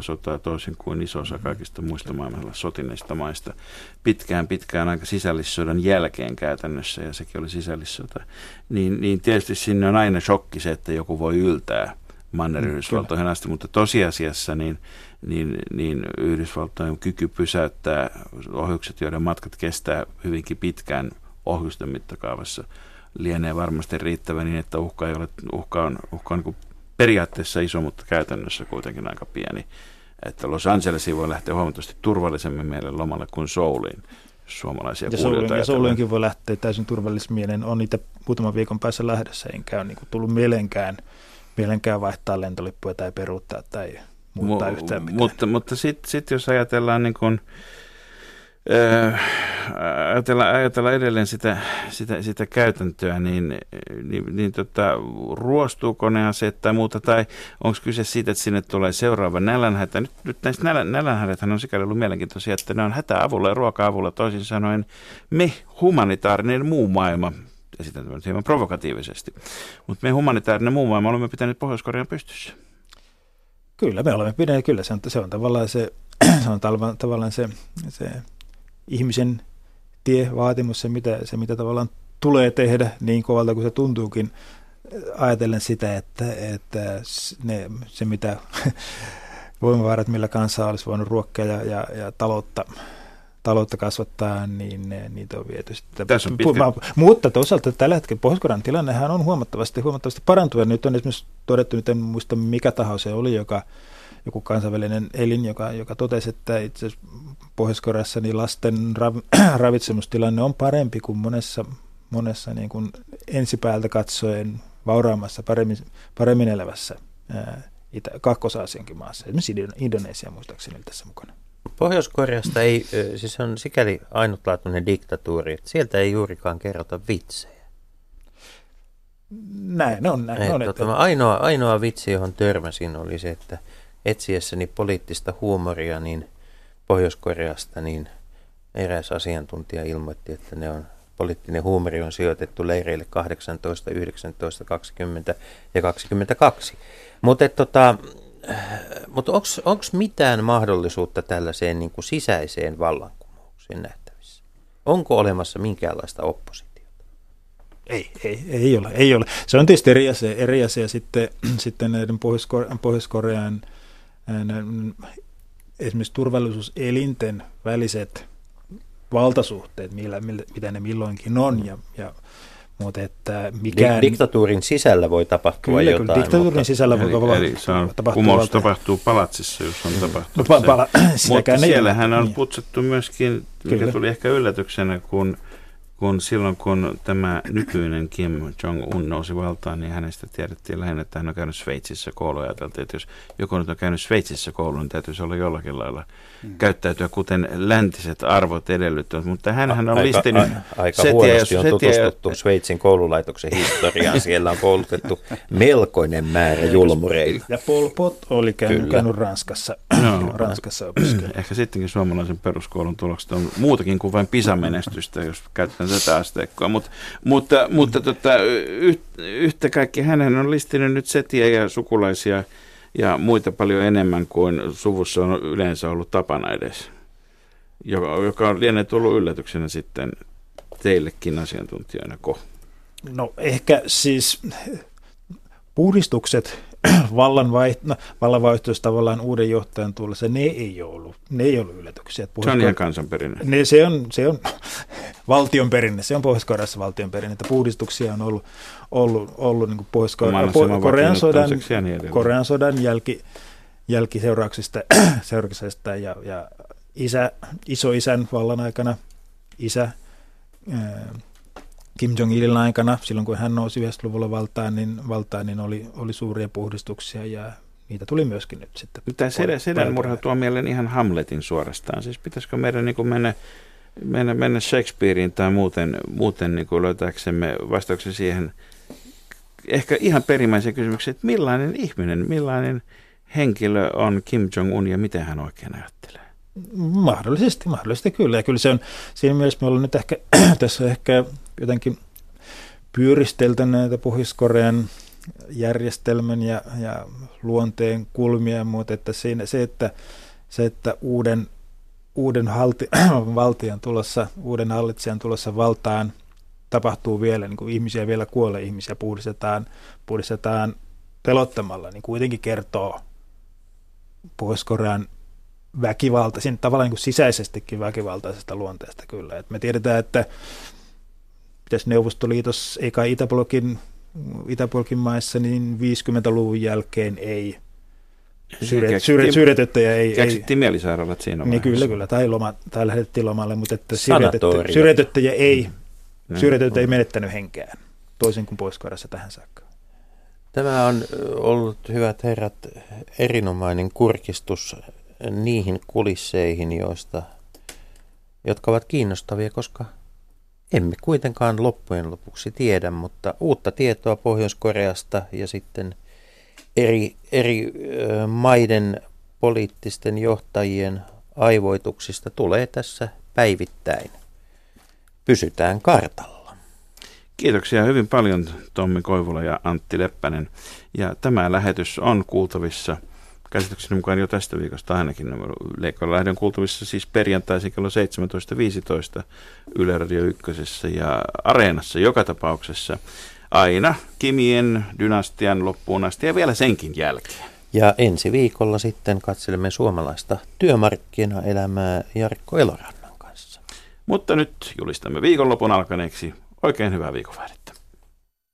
sotaa toisin kuin iso osa kaikista muista maailmalla sotineista maista pitkään pitkään aika sisällissodan jälkeen käytännössä, ja sekin oli sisällissota, niin, niin tietysti sinne on aina shokki se, että joku voi yltää Manner-Yhdysvaltoihin asti, mutta tosiasiassa niin, niin, niin Yhdysvaltojen kyky pysäyttää ohjukset, joiden matkat kestää hyvinkin pitkään ohjusten mittakaavassa, lienee varmasti riittävä niin, että uhka, ei ole, uhka on, uhka on niin periaatteessa iso, mutta käytännössä kuitenkin aika pieni. Että Los Angelesiin voi lähteä huomattavasti turvallisemmin mielen lomalle kuin Souliin, suomalaisia ja Soulin, ja Souliinkin voi lähteä täysin turvallismielen. On niitä muutaman viikon päässä lähdössä, enkä ole niin tullut mielenkään, mielenkään vaihtaa lentolippuja tai peruuttaa tai muuttaa Mu- yhtään mitään. Mutta, mutta sitten sit jos ajatellaan niin kuin, Äh, ajatella, ajatella edelleen sitä, sitä, sitä käytäntöä, niin, niin, niin tota, ruostuuko ne aseet tai muuta, tai onko kyse siitä, että sinne tulee seuraava nälänhätä. Nyt, nyt näistä nälän, nälänhädät on sikäli ollut mielenkiintoisia, että ne on hätäavulla ja ruoka-avulla, toisin sanoen me humanitaarinen muu maailma, esitän tämän hieman provokatiivisesti, mutta me humanitaarinen muu maailma olemme pitäneet Pohjois-Korean pystyssä. Kyllä, me olemme pitäneet, kyllä se on, se on tavallaan se, se on tavallaan se, se ihmisen tievaatimus, se mitä, se mitä tavallaan tulee tehdä niin kovalta kuin se tuntuukin, ajatellen sitä, että, että ne, se mitä voimavarat, millä kanssa olisi voinut ruokkia ja, ja, ja taloutta, taloutta kasvattaa, niin ne, niitä on viety sitten. Tässä on pitkä... Mutta toisaalta tällä hetkellä pohjois tilannehan on huomattavasti, huomattavasti parantunut. Nyt on esimerkiksi todettu, nyt en muista mikä taho se oli, joka joku kansainvälinen elin, joka, joka totesi, että itse asiassa Pohjois-Koreassa niin lasten rav, ravitsemustilanne on parempi kuin monessa, monessa niin kuin ensipäältä katsoen vauraammassa, paremmin, paremmin elävässä ää, Itä, maassa. Esimerkiksi Indonesia muistaakseni oli tässä mukana. Pohjois-Koreasta ei, siis on sikäli ainutlaatuinen diktatuuri, että sieltä ei juurikaan kerrota vitsejä. Näin on, näin on. tota, Että, ainoa, ainoa vitsi, johon törmäsin, oli se, että etsiessäni poliittista huumoria niin Pohjois-Koreasta, niin eräs asiantuntija ilmoitti, että ne on, poliittinen huumori on sijoitettu leireille 18, 19, 20 ja 22. Mutta tota, mut onko mitään mahdollisuutta tällaiseen niin kuin sisäiseen vallankumoukseen nähtävissä? Onko olemassa minkäänlaista oppositiota? ei, ei, ei, ole, ei ole. Se on tietysti eri asia, eri asia sitten, sitten näiden Pohjois-Korean, Pohjois-Korean esimerkiksi turvallisuuselinten väliset valtasuhteet, millä, millä, mitä ne milloinkin on, ja, ja mutta että mikään... Di- diktatuurin sisällä voi tapahtua Kyllä, jotain. kyllä, diktatuurin mutta, sisällä voi Eli, olla, eli se on, tapahtua kumous valta- tapahtuu palatsissa, jos on tapahtunut Pa- se. pala- Mutta siellähän on Niin. putsattu myöskin, mikä Kyllä. tuli ehkä yllätyksenä, kun, kun silloin kun tämä nykyinen Kim Jong-un nousi valtaan, niin hänestä tiedettiin lähinnä, että hän on käynyt Sveitsissä koulua. Ajateltiin, että jos joku nyt on käynyt Sveitsissä koulun, niin täytyisi olla jollakin lailla Hmm. käyttäytyä, kuten läntiset arvot edellyttävät. Mutta hän on aika, listinyt a, aika setiä, huonosti jos on setiä- tutustuttu Sveitsin koululaitoksen historiaan. Siellä on koulutettu melkoinen määrä julmureita. Ja Pol Pot oli käynyt, Kyllä. käynyt Ranskassa, Joo. Ranskassa opiskella. Ehkä sittenkin suomalaisen peruskoulun tulokset on muutakin kuin vain PISA-menestystä, jos käytetään tätä asteikkoa. Mut, mutta mutta tota, yht, yhtä kaikki hänen on listinyt nyt setiä ja sukulaisia ja muita paljon enemmän kuin suvussa on yleensä ollut tapana edes, joka, joka on lienee tullut yllätyksenä sitten teillekin asiantuntijoina. Ko. No ehkä siis puhdistukset vallanvaiht- no, vallanvaihtoista tavallaan uuden johtajan tullessa, ne ei ole ollut, ne ei ollut yllätyksiä. Että Se on Pohjois- ihan kansanperinne. ne, se, on, se on valtion perinne, se on Pohjois-Koreassa valtion perinne, että puhdistuksia on ollut, ollut, ollut niin Pohjois-Korean Korean sodan, niin. Korean sodan jälki, jälkiseurauksista seurauksista ja, ja isä, isoisän vallan aikana, isä ää, Kim Jong-ilin aikana, silloin kun hän nousi 90-luvulla valtaan, niin, valtaan, niin oli, oli suuria puhdistuksia ja niitä tuli myöskin nyt sitten. Tämä sedän, sedän murha tuo mieleen ihan Hamletin suorastaan. Siis pitäisikö meidän niin mennä, mennä, mennä Shakespearein tai muuten, muuten niin kuin löytääksemme vastauksen siihen ehkä ihan perimmäiseen kysymykseen, että millainen ihminen, millainen henkilö on Kim Jong-un ja miten hän oikein ajattelee? Mahdollisesti, mahdollisesti kyllä. Ja kyllä se on, siinä mielessä me ollaan nyt ehkä tässä ehkä jotenkin pyöristelty näitä Pohjois-Korean järjestelmän ja, ja luonteen kulmia, mutta että siinä, se, että, se, että uuden, uuden halti, valtion tulossa, uuden hallitsijan tulossa valtaan tapahtuu vielä, niin kuin ihmisiä vielä kuolee, ihmisiä puhdistetaan, puhdistetaan pelottamalla, niin kuitenkin kertoo Pohjois-Korean väkivalta, siinä tavallaan niin kuin sisäisestikin väkivaltaisesta luonteesta kyllä. Et me tiedetään, että pitäisi Neuvostoliitos, ei kai Itäblokin, Itäblokin maissa, niin 50-luvun jälkeen ei. Syrjet, syrjetyttäjä ei, ei Keksittiin mielisairaalat siinä niin kyllä, kyllä, tai, loma, tai lähetettiin lomalle, mutta että syrjetyttäjä ei, Mm. syrjetyttäjä ei menettänyt henkeään, toisin kuin pohjois tähän saakka. Tämä on ollut, hyvät herrat, erinomainen kurkistus niihin kulisseihin, joista, jotka ovat kiinnostavia, koska emme kuitenkaan loppujen lopuksi tiedä, mutta uutta tietoa Pohjois-Koreasta ja sitten eri, eri maiden poliittisten johtajien aivoituksista tulee tässä päivittäin. Pysytään kartalla. Kiitoksia hyvin paljon Tommi Koivula ja Antti Leppänen. Ja tämä lähetys on kuultavissa käsitykseni mukaan jo tästä viikosta ainakin. Leikolla lähden kuultavissa siis perjantaisin kello 17.15 Yle Radio 1 ja Areenassa joka tapauksessa aina Kimien dynastian loppuun asti ja vielä senkin jälkeen. Ja ensi viikolla sitten katselemme suomalaista työmarkkinaelämää Jarkko Elorannan kanssa. Mutta nyt julistamme viikonlopun alkaneeksi. Oikein hyvää viikonvaihdetta.